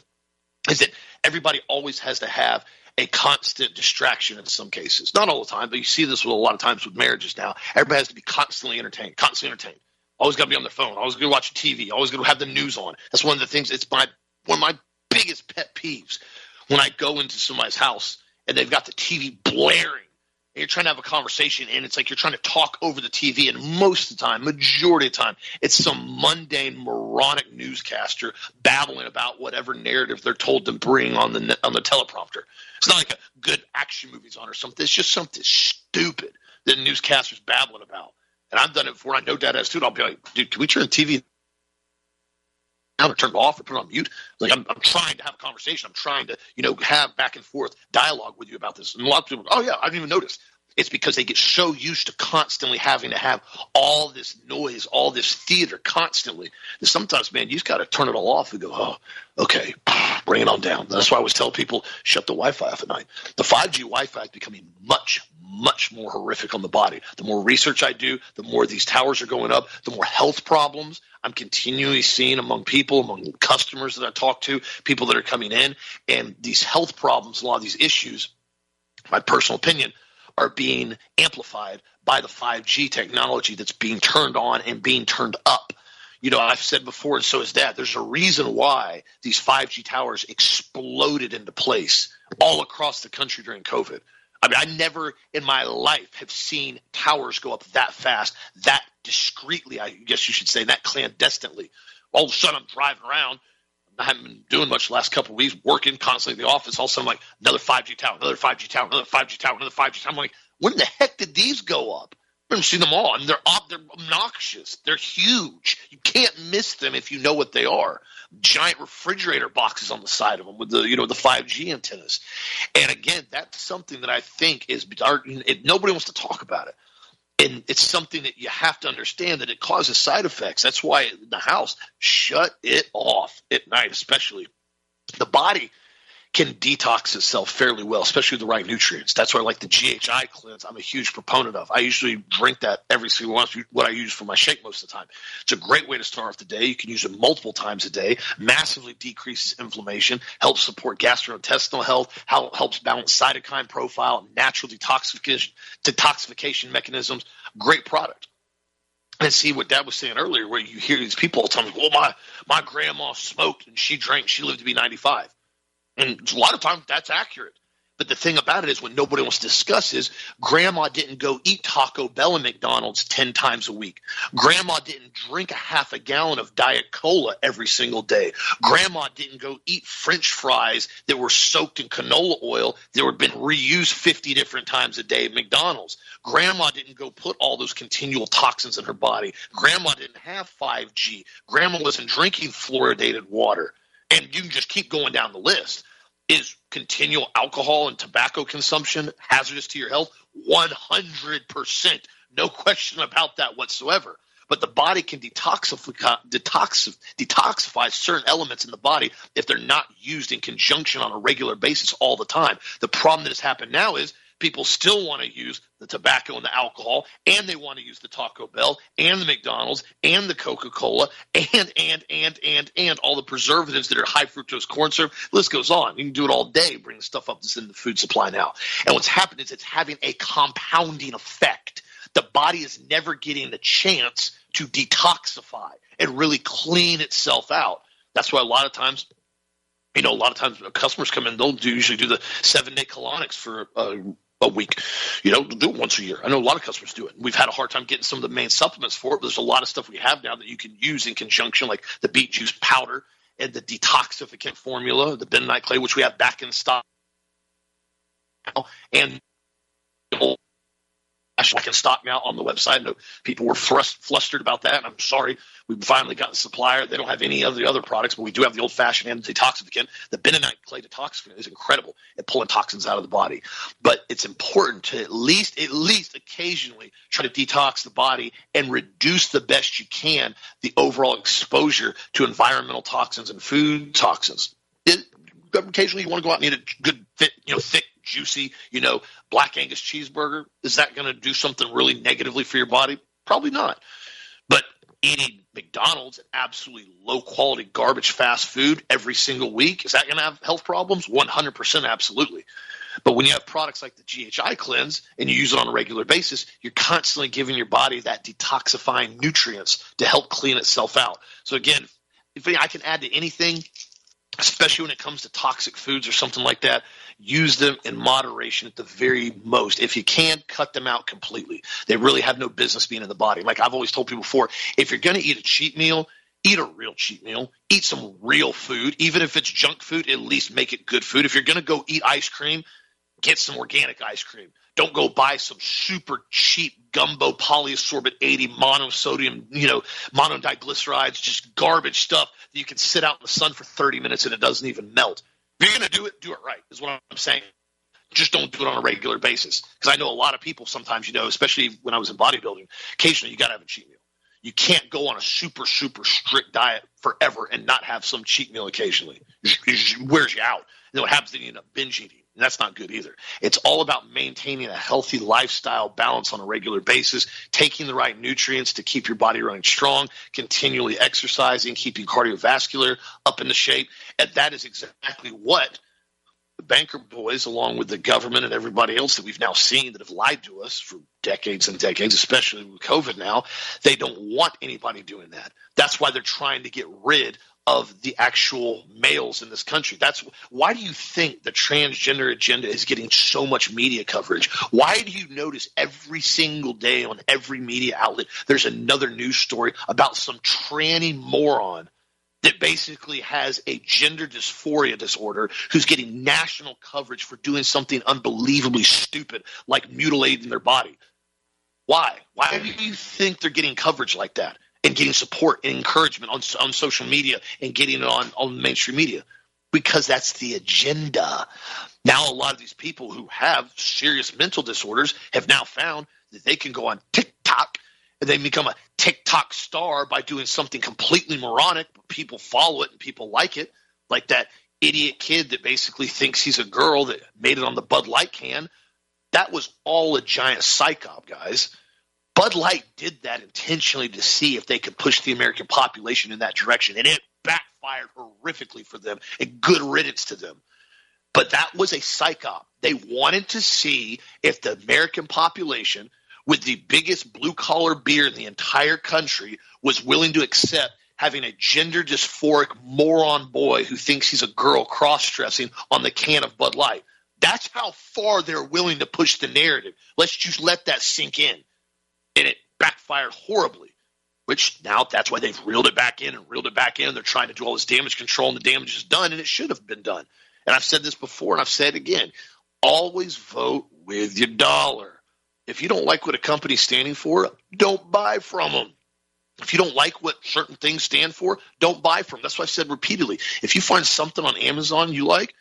is that everybody always has to have a constant distraction in some cases. Not all the time, but you see this with a lot of times with marriages now. Everybody has to be constantly entertained, constantly entertained. Always got to be on their phone. Always going to watch TV. Always going to have the news on. That's one of the things. It's my one of my biggest pet peeves when I go into somebody's house and they've got the TV blaring you're trying to have a conversation and it's like you're trying to talk over the TV and most of the time, majority of the time, it's some mundane moronic newscaster babbling about whatever narrative they're told to bring on the on the teleprompter. It's not like a good action movie's on or something. It's just something stupid that newscasters babbling about. And I've done it before. I know Dad has too. I'll be like, dude, can we turn the TV down or turn it off or put it on mute. Like I'm, I'm trying to have a conversation. I'm trying to, you know, have back and forth dialogue with you about this. And a lot of people, oh yeah, I didn't even notice. It's because they get so used to constantly having to have all this noise, all this theater constantly. That sometimes, man, you just got to turn it all off and go, oh, okay, [SIGHS] bring it on down. That's why I always tell people shut the Wi-Fi off at night. The 5G Wi-Fi is becoming much, much more horrific on the body. The more research I do, the more these towers are going up, the more health problems I'm continually seeing among people, among customers that I talk to, people that are coming in, and these health problems, a lot of these issues, my personal opinion, are being amplified by the 5G technology that's being turned on and being turned up. You know, I've said before, and so is that. There's a reason why these 5G towers exploded into place all across the country during COVID. I mean, I never in my life have seen towers go up that fast, that discreetly, I guess you should say, that clandestinely. All of a sudden, I'm driving around. I haven't been doing much the last couple of weeks, working constantly in the office. All of a sudden, I'm like, another 5G tower, another 5G tower, another 5G tower, another 5G tower. I'm like, when the heck did these go up? I've seen them all, and they're they're obnoxious. They're huge. You can't miss them if you know what they are. Giant refrigerator boxes on the side of them with the you know the 5G antennas. And again, that's something that I think is nobody wants to talk about it. And it's something that you have to understand that it causes side effects. That's why in the house, shut it off at night, especially. The body can detox itself fairly well, especially with the right nutrients. That's why I like the GHI cleanse. I'm a huge proponent of. I usually drink that every single once. What I use for my shake most of the time. It's a great way to start off the day. You can use it multiple times a day. Massively decreases inflammation, helps support gastrointestinal health, helps balance cytokine profile, natural detoxification detoxification mechanisms. Great product and see what Dad was saying earlier, where you hear these people all tell me, "Well, my my grandma smoked and she drank; she lived to be 95." And a lot of times that's accurate. But the thing about it is, when nobody wants to discuss is, Grandma didn't go eat Taco Bell and McDonald's ten times a week. Grandma didn't drink a half a gallon of Diet Cola every single day. Grandma didn't go eat French fries that were soaked in canola oil that were been reused fifty different times a day at McDonald's. Grandma didn't go put all those continual toxins in her body. Grandma didn't have 5G. Grandma wasn't drinking fluoridated water. And you can just keep going down the list. Is continual alcohol and tobacco consumption hazardous to your health? 100%. No question about that whatsoever. But the body can detoxify, detoxify, detoxify certain elements in the body if they're not used in conjunction on a regular basis all the time. The problem that has happened now is people still want to use the tobacco and the alcohol, and they want to use the Taco Bell and the McDonald's and the Coca Cola and and and and and all the preservatives that are high fructose corn syrup. The list goes on. You can do it all day, bringing stuff up that's in the food supply now. And what's happened is it's having a compounding effect. The body is never getting the chance to detoxify and really clean itself out. That's why a lot of times you know, a lot of times customers come in, they'll do, usually do the seven day colonics for uh, a week. You know, do it once a year. I know a lot of customers do it. We've had a hard time getting some of the main supplements for it, but there's a lot of stuff we have now that you can use in conjunction, like the beet juice powder and the detoxificant formula, the bentonite clay, which we have back in stock now, and back in stock now on the website. I know people were thrust, flustered about that. I'm sorry. We've finally got a supplier. They don't have any of the other products, but we do have the old fashioned detoxificant. The bentonite clay detoxificant is incredible at pulling toxins out of the body. But it's important to at least, at least occasionally try to detox the body and reduce the best you can the overall exposure to environmental toxins and food toxins. It, occasionally you want to go out and eat a good, fit, you know, thick juicy, you know, black Angus cheeseburger, is that going to do something really negatively for your body? Probably not. But eating McDonald's absolutely low quality garbage fast food every single week, is that going to have health problems? 100% absolutely. But when you have products like the GHI cleanse and you use it on a regular basis, you're constantly giving your body that detoxifying nutrients to help clean itself out. So again, if I can add to anything, especially when it comes to toxic foods or something like that, use them in moderation at the very most. If you can't cut them out completely. They really have no business being in the body. Like I've always told people before, if you're going to eat a cheat meal, eat a real cheat meal, eat some real food. Even if it's junk food, at least make it good food. If you're going to go eat ice cream, get some organic ice cream. Don't go buy some super cheap gumbo polysorbate 80 monosodium, you know, monodiglycerides, just garbage stuff that you can sit out in the sun for 30 minutes and it doesn't even melt. If you're going to do it, do it right, is what I'm saying. Just don't do it on a regular basis. Because I know a lot of people sometimes, you know, especially when I was in bodybuilding, occasionally you got to have a cheat meal. You can't go on a super, super strict diet forever and not have some cheat meal occasionally. It wears you out. And what happens then you end up binge eating. And that's not good either. It's all about maintaining a healthy lifestyle balance on a regular basis, taking the right nutrients to keep your body running strong, continually exercising, keeping cardiovascular up into shape. And that is exactly what the banker boys, along with the government and everybody else that we've now seen that have lied to us for decades and decades, especially with COVID now, they don't want anybody doing that. That's why they're trying to get rid of the actual males in this country. That's why do you think the transgender agenda is getting so much media coverage? Why do you notice every single day on every media outlet there's another news story about some tranny moron that basically has a gender dysphoria disorder who's getting national coverage for doing something unbelievably stupid like mutilating their body? Why? Why do you think they're getting coverage like that? And getting support and encouragement on, on social media and getting it on, on mainstream media because that's the agenda. Now, a lot of these people who have serious mental disorders have now found that they can go on TikTok and they become a TikTok star by doing something completely moronic, but people follow it and people like it, like that idiot kid that basically thinks he's a girl that made it on the Bud Light can. That was all a giant psyop, guys. Bud Light did that intentionally to see if they could push the American population in that direction, and it backfired horrifically for them. And good riddance to them. But that was a psyop. They wanted to see if the American population, with the biggest blue collar beer in the entire country, was willing to accept having a gender dysphoric moron boy who thinks he's a girl cross dressing on the can of Bud Light. That's how far they're willing to push the narrative. Let's just let that sink in. And it backfired horribly, which now that's why they've reeled it back in and reeled it back in. They're trying to do all this damage control, and the damage is done, and it should have been done. And I've said this before, and I've said it again always vote with your dollar. If you don't like what a company's standing for, don't buy from them. If you don't like what certain things stand for, don't buy from. them. That's why I said repeatedly. If you find something on Amazon you like,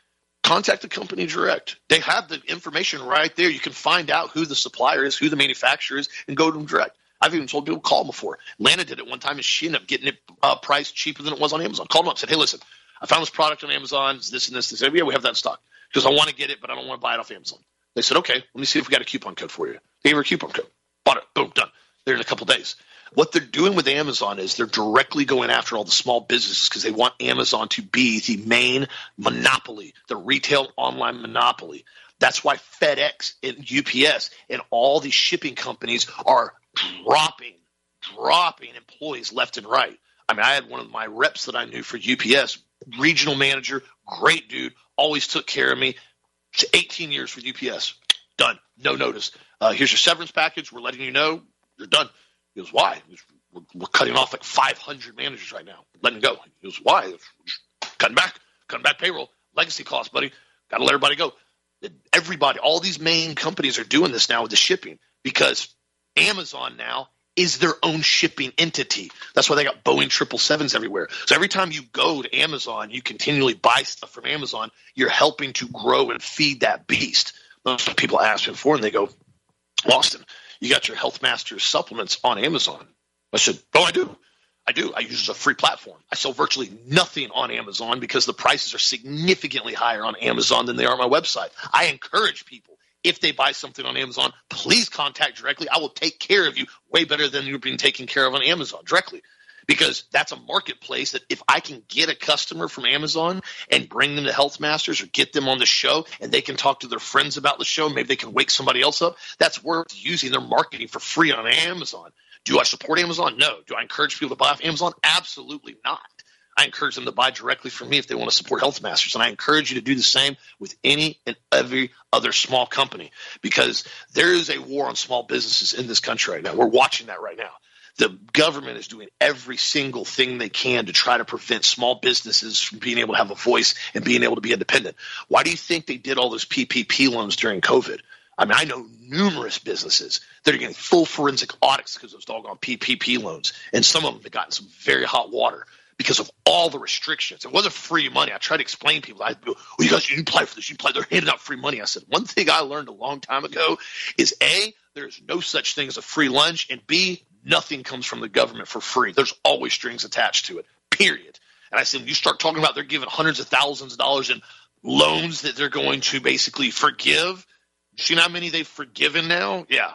contact the company direct. They have the information right there. You can find out who the supplier is, who the manufacturer is, and go to them direct. I've even told people call them before. Lana did it one time, and she ended up getting it uh, priced cheaper than it was on Amazon. Called them up, said, "Hey, listen, I found this product on Amazon. It's this and this. They said, yeah, we have that in stock because I want to get it, but I don't want to buy it off Amazon." They said, "Okay, let me see if we got a coupon code for you." They gave her a coupon code. Bought it. Boom, done. There in a couple days. What they're doing with Amazon is they're directly going after all the small businesses because they want Amazon to be the main monopoly, the retail online monopoly. That's why FedEx and UPS and all these shipping companies are dropping, dropping employees left and right. I mean, I had one of my reps that I knew for UPS, regional manager, great dude, always took care of me. 18 years with UPS. Done. No notice. Uh, here's your severance package. We're letting you know you're done. He goes, why? Goes, we're, we're, cutting off like 500 managers right now. Letting go. He goes, why? Cutting back, cutting back payroll, legacy costs, buddy. Got to let everybody go. Everybody, all these main companies are doing this now with the shipping because Amazon now is their own shipping entity. That's why they got Boeing triple sevens everywhere. So every time you go to Amazon, you continually buy stuff from Amazon. You're helping to grow and feed that beast. Most people ask me before, and they go, Austin, you got your Health Masters supplements on Amazon. I said, Oh, I do. I do. I use a free platform. I sell virtually nothing on Amazon because the prices are significantly higher on Amazon than they are on my website. I encourage people if they buy something on Amazon, please contact directly. I will take care of you way better than you're being taken care of on Amazon directly. Because that's a marketplace that if I can get a customer from Amazon and bring them to Health Masters or get them on the show and they can talk to their friends about the show, maybe they can wake somebody else up, that's worth using their marketing for free on Amazon. Do I support Amazon? No. Do I encourage people to buy off Amazon? Absolutely not. I encourage them to buy directly from me if they want to support Health Masters. And I encourage you to do the same with any and every other small company because there is a war on small businesses in this country right now. We're watching that right now. The government is doing every single thing they can to try to prevent small businesses from being able to have a voice and being able to be independent. Why do you think they did all those PPP loans during COVID? I mean, I know numerous businesses that are getting full forensic audits because of those doggone PPP loans, and some of them have gotten some very hot water because of all the restrictions. It wasn't free money. I tried to explain to people. I well, you guys, you apply for this. You apply. They're handing out free money. I said, one thing I learned a long time ago is A, there's no such thing as a free lunch, and B, nothing comes from the government for free. There's always strings attached to it, period. And I said, when you start talking about they're giving hundreds of thousands of dollars in loans that they're going to basically forgive, you see how many they've forgiven now? Yeah,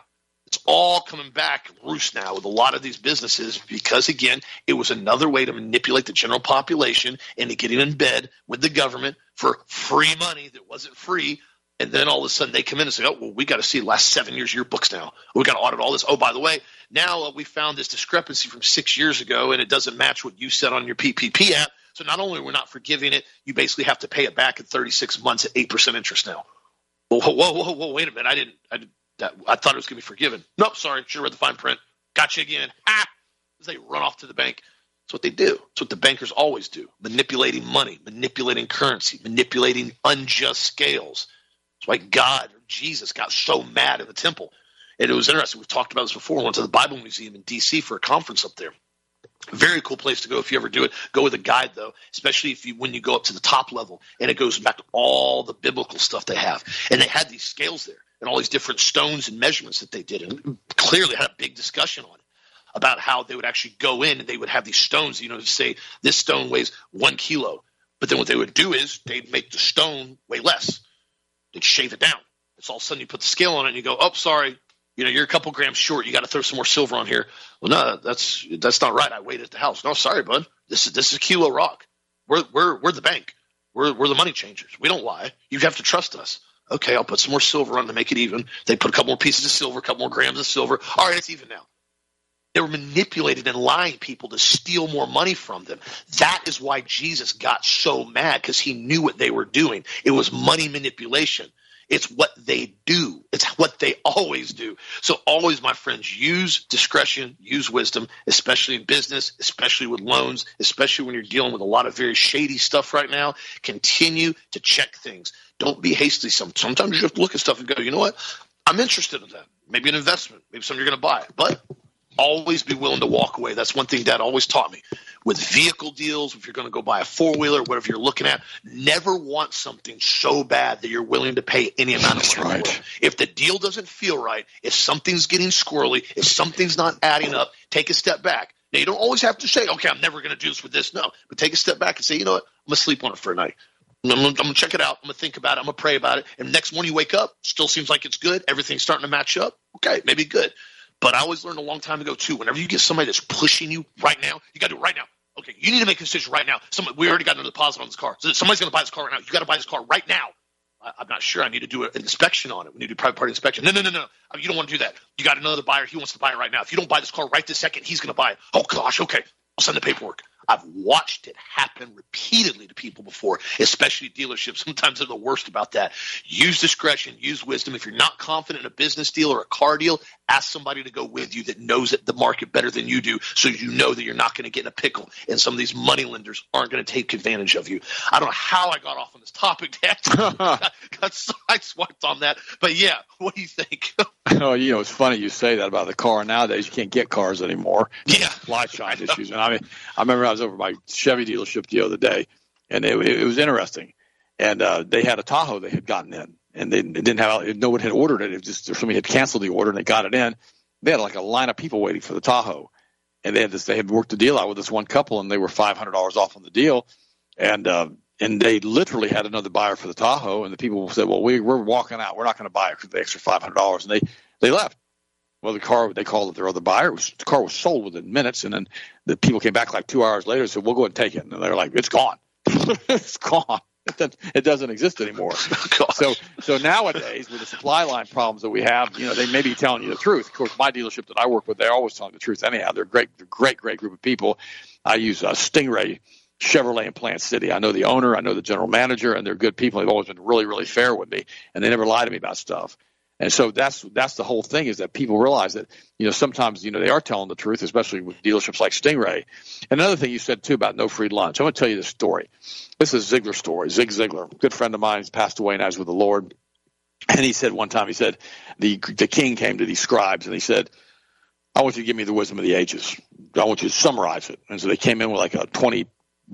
it's all coming back roost now with a lot of these businesses because again it was another way to manipulate the general population into getting in bed with the government for free money that wasn't free and then all of a sudden they come in and say oh well we got to see last seven years of your books now we got to audit all this oh by the way now uh, we found this discrepancy from six years ago and it doesn't match what you said on your ppp app so not only are we not forgiving it you basically have to pay it back in 36 months at 8% interest now whoa whoa whoa, whoa wait a minute i didn't i that I thought it was going to be forgiven. Nope, sorry, should have read the fine print. Gotcha again. Ah! They run off to the bank. That's what they do. That's what the bankers always do. Manipulating money, manipulating currency, manipulating unjust scales. That's why God or Jesus got so mad in the temple. And it was interesting. We've talked about this before. We went to the Bible Museum in D.C. for a conference up there. Very cool place to go if you ever do it. Go with a guide though, especially if you when you go up to the top level and it goes back to all the biblical stuff they have. And they had these scales there and all these different stones and measurements that they did, and clearly had a big discussion on it about how they would actually go in and they would have these stones, you know, to say this stone weighs one kilo, But then what they would do is they'd make the stone weigh less. They'd shave it down. It's all of a sudden you put the scale on it and you go, oh, sorry, you know, you're a couple grams short. You got to throw some more silver on here. Well, no, that's that's not right. I weighed at the house. No, sorry, bud. This is this is kilo rock. We're we're we're the bank. We're we're the money changers. We don't lie. You have to trust us. Okay, I'll put some more silver on to make it even. They put a couple more pieces of silver, a couple more grams of silver. All right, it's even now. They were manipulated and lying people to steal more money from them. That is why Jesus got so mad because he knew what they were doing. It was money manipulation. It's what they do. It's what they [LAUGHS] always do. So always, my friends, use discretion, use wisdom, especially in business, especially with loans, especially when you're dealing with a lot of very shady stuff right now. Continue to check things. Don't be hasty. Sometimes you have to look at stuff and go, you know what? I'm interested in that. Maybe an investment. Maybe something you're going to buy. But always be willing to walk away. That's one thing Dad always taught me. With vehicle deals, if you're going to go buy a four wheeler, whatever you're looking at, never want something so bad that you're willing to pay any amount That's of money. Right. If the deal doesn't feel right, if something's getting squirrely, if something's not adding up, take a step back. Now you don't always have to say, "Okay, I'm never going to do this with this." No, but take a step back and say, "You know what? I'm going to sleep on it for a night." I'm I'm gonna check it out. I'm gonna think about it. I'm gonna pray about it. And next morning you wake up, still seems like it's good. Everything's starting to match up. Okay, maybe good. But I always learned a long time ago too. Whenever you get somebody that's pushing you right now, you got to do it right now. Okay, you need to make a decision right now. Somebody, we already got a deposit on this car. So somebody's going to buy this car right now. You got to buy this car right now. I, I'm not sure. I need to do an inspection on it. We need to do private party inspection. No, no, no, no. You don't want to do that. You got another buyer. He wants to buy it right now. If you don't buy this car right this second, he's going to buy it. Oh gosh. Okay, I'll send the paperwork. I've watched it happen repeatedly to people before, especially dealerships. Sometimes they're the worst about that. Use discretion, use wisdom. If you're not confident in a business deal or a car deal, ask somebody to go with you that knows the market better than you do, so you know that you're not going to get in a pickle. And some of these money lenders aren't going to take advantage of you. I don't know how I got off on this topic, Dad. [LAUGHS] [LAUGHS] got, got sideswiped on that, but yeah, what do you think? [LAUGHS] [LAUGHS] oh, you know, it's funny you say that about the car. Nowadays, you can't get cars anymore. [LAUGHS] Yeah, lifestyle issues. And I mean, I remember I was over my Chevy dealership the other day, and it, it was interesting. And uh, they had a Tahoe they had gotten in, and they, they didn't have no one had ordered it. It was just somebody had canceled the order, and they got it in. They had like a line of people waiting for the Tahoe, and they had this. They had worked the deal out with this one couple, and they were five hundred dollars off on the deal, and uh, and they literally had another buyer for the Tahoe, and the people said, "Well, we, we're walking out. We're not going to buy it for the extra five hundred dollars," and they they left. Well, the car they called it their other buyer. It was, the car was sold within minutes, and then the people came back like two hours later and said, "We'll go and take it." And they're like, "It's gone. [LAUGHS] it's gone. It doesn't, it doesn't exist anymore." [LAUGHS] so, so nowadays with the supply line problems that we have, you know, they may be telling you the truth. Of course, my dealership that I work with, they're always telling the truth. Anyhow, they're great, they're great, great group of people. I use uh, Stingray Chevrolet in Plant City. I know the owner, I know the general manager, and they're good people. They've always been really, really fair with me, and they never lie to me about stuff. And so that's that's the whole thing is that people realize that you know sometimes you know they are telling the truth, especially with dealerships like Stingray. And another thing you said too about no free lunch. I'm going to tell you this story. This is Ziglar's story. Zig Ziglar, good friend of mine, has passed away now is with the Lord. And he said one time, he said the the king came to these scribes and he said, "I want you to give me the wisdom of the ages. I want you to summarize it." And so they came in with like a 20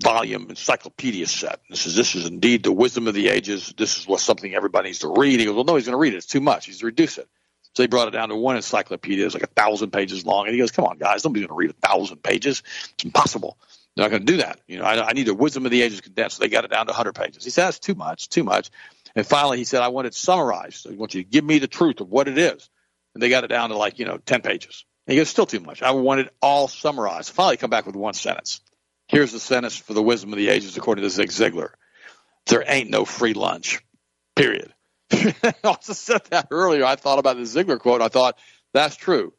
volume encyclopedia set. This is this is indeed the wisdom of the ages. This is what something everybody needs to read. He goes, well, no, he's going to read it. It's too much. He's to reduce it. So they brought it down to one encyclopedia. It's like a thousand pages long. And he goes, come on, guys, nobody's going to read a thousand pages. It's impossible. They're not going to do that. You know, I, I need the wisdom of the ages condensed. So they got it down to 100 pages. He said, that's too much, too much. And finally, he said, I want it summarized. I want you to give me the truth of what it is. And they got it down to like, you know, 10 pages. And he goes, still too much. I want it all summarized. Finally, come back with one sentence. Here's the sentence for the wisdom of the ages, according to Zig Ziglar. There ain't no free lunch. Period. [LAUGHS] I also said that earlier. I thought about the Ziglar quote. I thought that's true.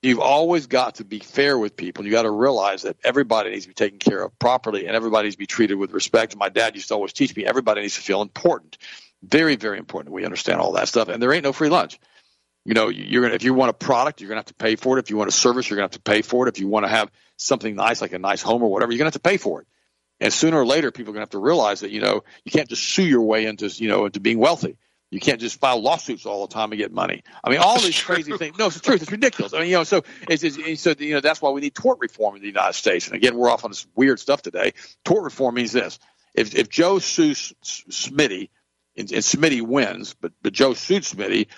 You've always got to be fair with people. You got to realize that everybody needs to be taken care of properly and everybody needs to be treated with respect. My dad used to always teach me everybody needs to feel important. Very, very important. We understand all that stuff. And there ain't no free lunch. You know, you're gonna if you want a product, you're gonna have to pay for it. If you want a service, you're gonna have to pay for it. If you want to have something nice like a nice home or whatever, you're gonna have to pay for it. And sooner or later, people are gonna have to realize that you know you can't just sue your way into you know into being wealthy. You can't just file lawsuits all the time and get money. I mean, all these [LAUGHS] crazy things. No, it's the truth. It's ridiculous. I mean, you know, so it's, it's, so you know that's why we need tort reform in the United States. And again, we're off on this weird stuff today. Tort reform means this: if if Joe sues Smitty and, and Smitty wins, but but Joe sued Smitty,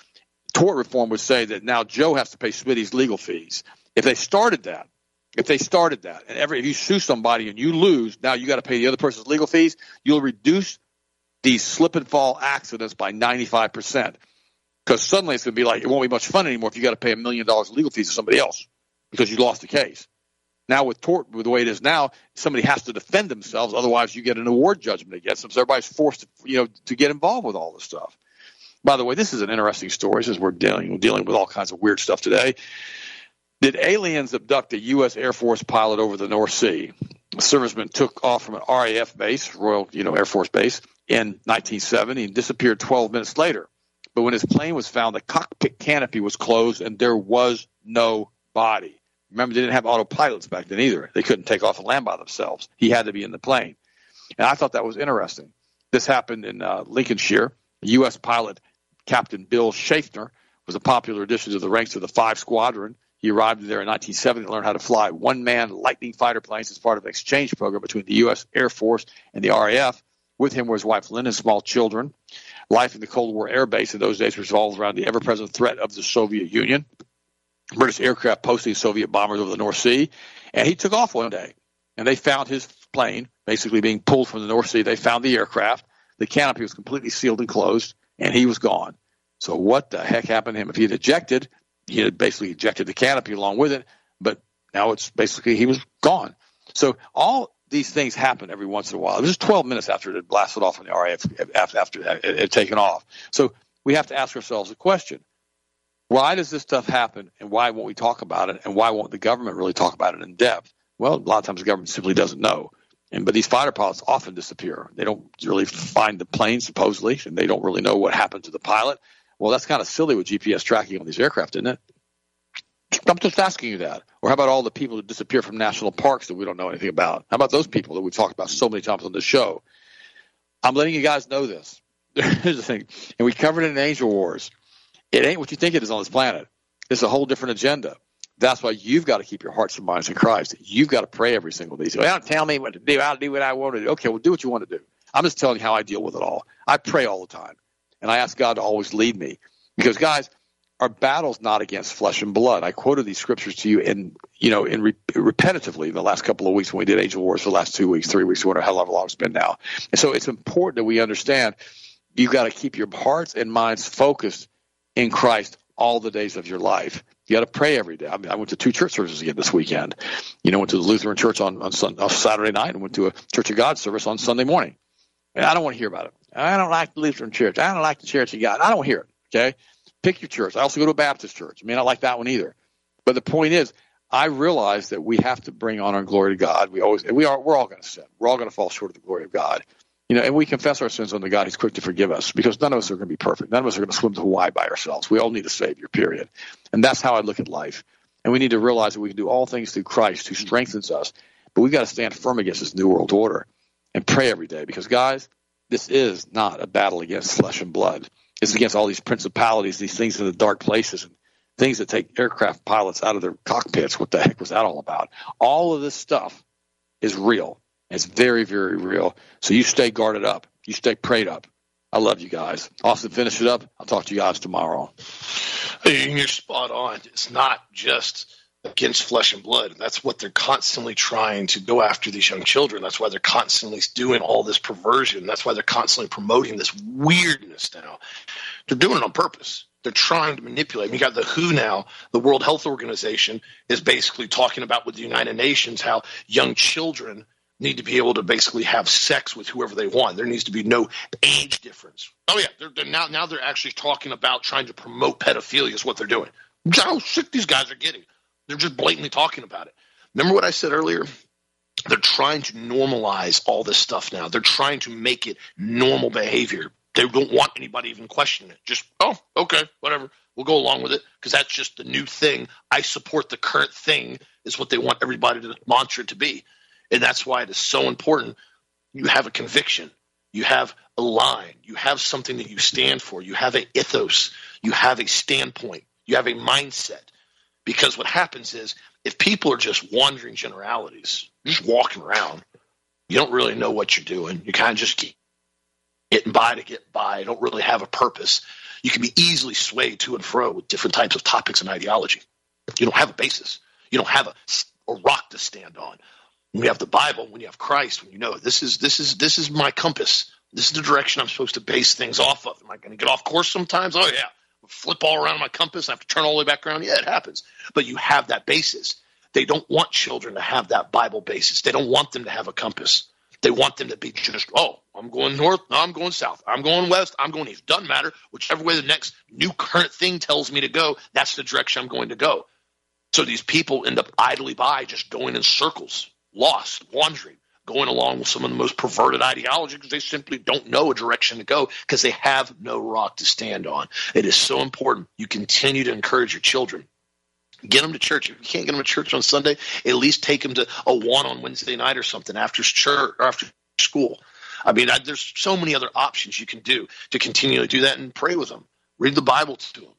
tort reform would say that now Joe has to pay Smitty's legal fees. If they started that, if they started that, and every if you sue somebody and you lose, now you got to pay the other person's legal fees. You'll reduce these slip and fall accidents by 95 percent because suddenly it's going to be like it won't be much fun anymore if you got to pay a million dollars legal fees to somebody else because you lost the case. Now with tort, with the way it is now, somebody has to defend themselves. Otherwise, you get an award judgment against them. So everybody's forced, to, you know, to get involved with all this stuff. By the way, this is an interesting story since we're dealing dealing with all kinds of weird stuff today. Did aliens abduct a U.S. Air Force pilot over the North Sea? A serviceman took off from an RAF base, Royal, you know, Air Force base, in 1970 and disappeared 12 minutes later. But when his plane was found, the cockpit canopy was closed and there was no body. Remember, they didn't have autopilots back then either. They couldn't take off and land by themselves. He had to be in the plane. And I thought that was interesting. This happened in uh, Lincolnshire. U.S. pilot, Captain Bill Schaffner, was a popular addition to the ranks of the 5 Squadron. He arrived there in 1970 to learn how to fly one man Lightning fighter planes as part of an exchange program between the U.S. Air Force and the RAF. With him were his wife Lynn and small children. Life in the Cold War Air Base in those days revolved around the ever present threat of the Soviet Union. British aircraft posting Soviet bombers over the North Sea, and he took off one day, and they found his plane basically being pulled from the North Sea. They found the aircraft. The canopy was completely sealed and closed, and he was gone. So what the heck happened to him? If he had ejected, he had basically ejected the canopy along with it, but now it's basically he was gone. So all these things happen every once in a while. It was 12 minutes after it had blasted off on the RAF after, after it had taken off. So we have to ask ourselves a question why does this stuff happen and why won't we talk about it and why won't the government really talk about it in depth? Well, a lot of times the government simply doesn't know. And but these fighter pilots often disappear. They don't really find the plane supposedly, and they don't really know what happened to the pilot. Well, that's kind of silly with GPS tracking on these aircraft, isn't it? I'm just asking you that. Or how about all the people who disappear from national parks that we don't know anything about? How about those people that we've talked about so many times on this show? I'm letting you guys know this. [LAUGHS] Here's the thing, and we covered it in Angel Wars. It ain't what you think it is on this planet. It's a whole different agenda. That's why you've got to keep your hearts and minds in Christ. You've got to pray every single day. So, well, don't tell me what to do. I'll do what I want to do. Okay, well, do what you want to do. I'm just telling you how I deal with it all. I pray all the time, and I ask God to always lead me. Because, guys, our battle's not against flesh and blood. I quoted these scriptures to you in, you know, in re- repetitively in the last couple of weeks when we did Angel Wars for the last two weeks, three weeks, whatever, however long it's been now. And so it's important that we understand you've got to keep your hearts and minds focused in Christ all the days of your life. You got to pray every day. I, mean, I went to two church services again this weekend. You know, went to the Lutheran church on on, on Saturday night and went to a Church of God service on Sunday morning. And I don't want to hear about it. I don't like the Lutheran church. I don't like the Church of God. I don't hear it. Okay, pick your church. I also go to a Baptist church. I may not like that one either. But the point is, I realize that we have to bring honor and glory to God. We always we are we're all going to sin. We're all going to fall short of the glory of God. You know, and we confess our sins unto God. He's quick to forgive us because none of us are going to be perfect. None of us are going to swim to Hawaii by ourselves. We all need a Savior, period. And that's how I look at life. And we need to realize that we can do all things through Christ who strengthens us. But we've got to stand firm against this New World Order and pray every day because, guys, this is not a battle against flesh and blood. It's against all these principalities, these things in the dark places, and things that take aircraft pilots out of their cockpits. What the heck was that all about? All of this stuff is real. It's very, very real. So you stay guarded up. You stay prayed up. I love you guys. Austin, finish it up. I'll talk to you guys tomorrow. You're spot on. It's not just against flesh and blood. That's what they're constantly trying to go after these young children. That's why they're constantly doing all this perversion. That's why they're constantly promoting this weirdness now. They're doing it on purpose. They're trying to manipulate. You got the WHO now, the World Health Organization, is basically talking about with the United Nations how young children need to be able to basically have sex with whoever they want. There needs to be no age difference. Oh yeah, they're, they're now now they're actually talking about trying to promote pedophilia is what they're doing. How sick these guys are getting. They're just blatantly talking about it. Remember what I said earlier? They're trying to normalize all this stuff now. They're trying to make it normal behavior. They don't want anybody even questioning it. Just, oh, okay, whatever. We'll go along with it because that's just the new thing. I support the current thing, is what they want everybody to mantra to be. And that's why it is so important. You have a conviction, you have a line, you have something that you stand for, you have an ethos, you have a standpoint, you have a mindset. Because what happens is if people are just wandering generalities, just walking around, you don't really know what you're doing. You kind of just keep getting by to get by, don't really have a purpose. You can be easily swayed to and fro with different types of topics and ideology. You don't have a basis. You don't have a a rock to stand on. When you have the Bible, when you have Christ, when you know this is this is this is my compass. This is the direction I'm supposed to base things off of. Am I going to get off course sometimes? Oh yeah, flip all around my compass. I have to turn all the way back around. Yeah, it happens. But you have that basis. They don't want children to have that Bible basis. They don't want them to have a compass. They want them to be just, oh, I'm going north, no, I'm going south, I'm going west, I'm going east. Doesn't matter. Whichever way the next new current thing tells me to go, that's the direction I'm going to go. So these people end up idly by just going in circles, lost, wandering, going along with some of the most perverted ideology because they simply don't know a direction to go because they have no rock to stand on. It is so important you continue to encourage your children Get them to church. If you can't get them to church on Sunday, at least take them to a one on Wednesday night or something after church or after school. I mean, I, there's so many other options you can do to continue to do that and pray with them. Read the Bible to them.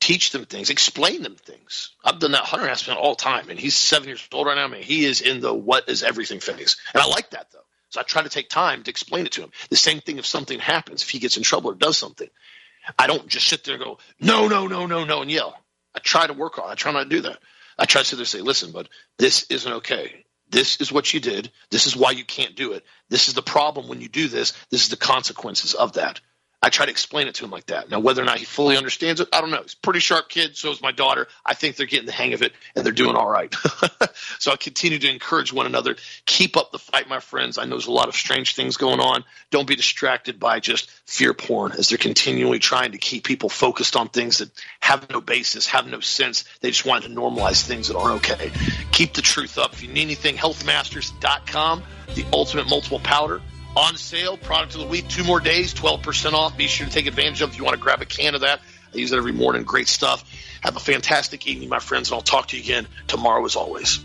Teach them things. Explain them things. I've done that. Hunter has spent all time, and he's seven years old right now. I mean, he is in the what is everything phase, and I like that though. So I try to take time to explain it to him. The same thing if something happens, if he gets in trouble or does something, I don't just sit there and go, no, no, no, no, no, and yell. I try to work on. I try not to do that. I try to sit there and say, listen, but this isn't okay. This is what you did. This is why you can't do it. This is the problem when you do this. This is the consequences of that. I try to explain it to him like that. Now, whether or not he fully understands it, I don't know. He's a pretty sharp kid. So is my daughter. I think they're getting the hang of it and they're doing all right. [LAUGHS] so I continue to encourage one another. Keep up the fight, my friends. I know there's a lot of strange things going on. Don't be distracted by just fear porn as they're continually trying to keep people focused on things that have no basis, have no sense. They just want to normalize things that aren't okay. Keep the truth up. If you need anything, healthmasters.com, the ultimate multiple powder on sale. Product of the week, two more days, 12% off. Be sure to take advantage of if you want to grab a can of that. I use it every morning. Great stuff. Have a fantastic evening, my friends, and I'll talk to you again tomorrow as always.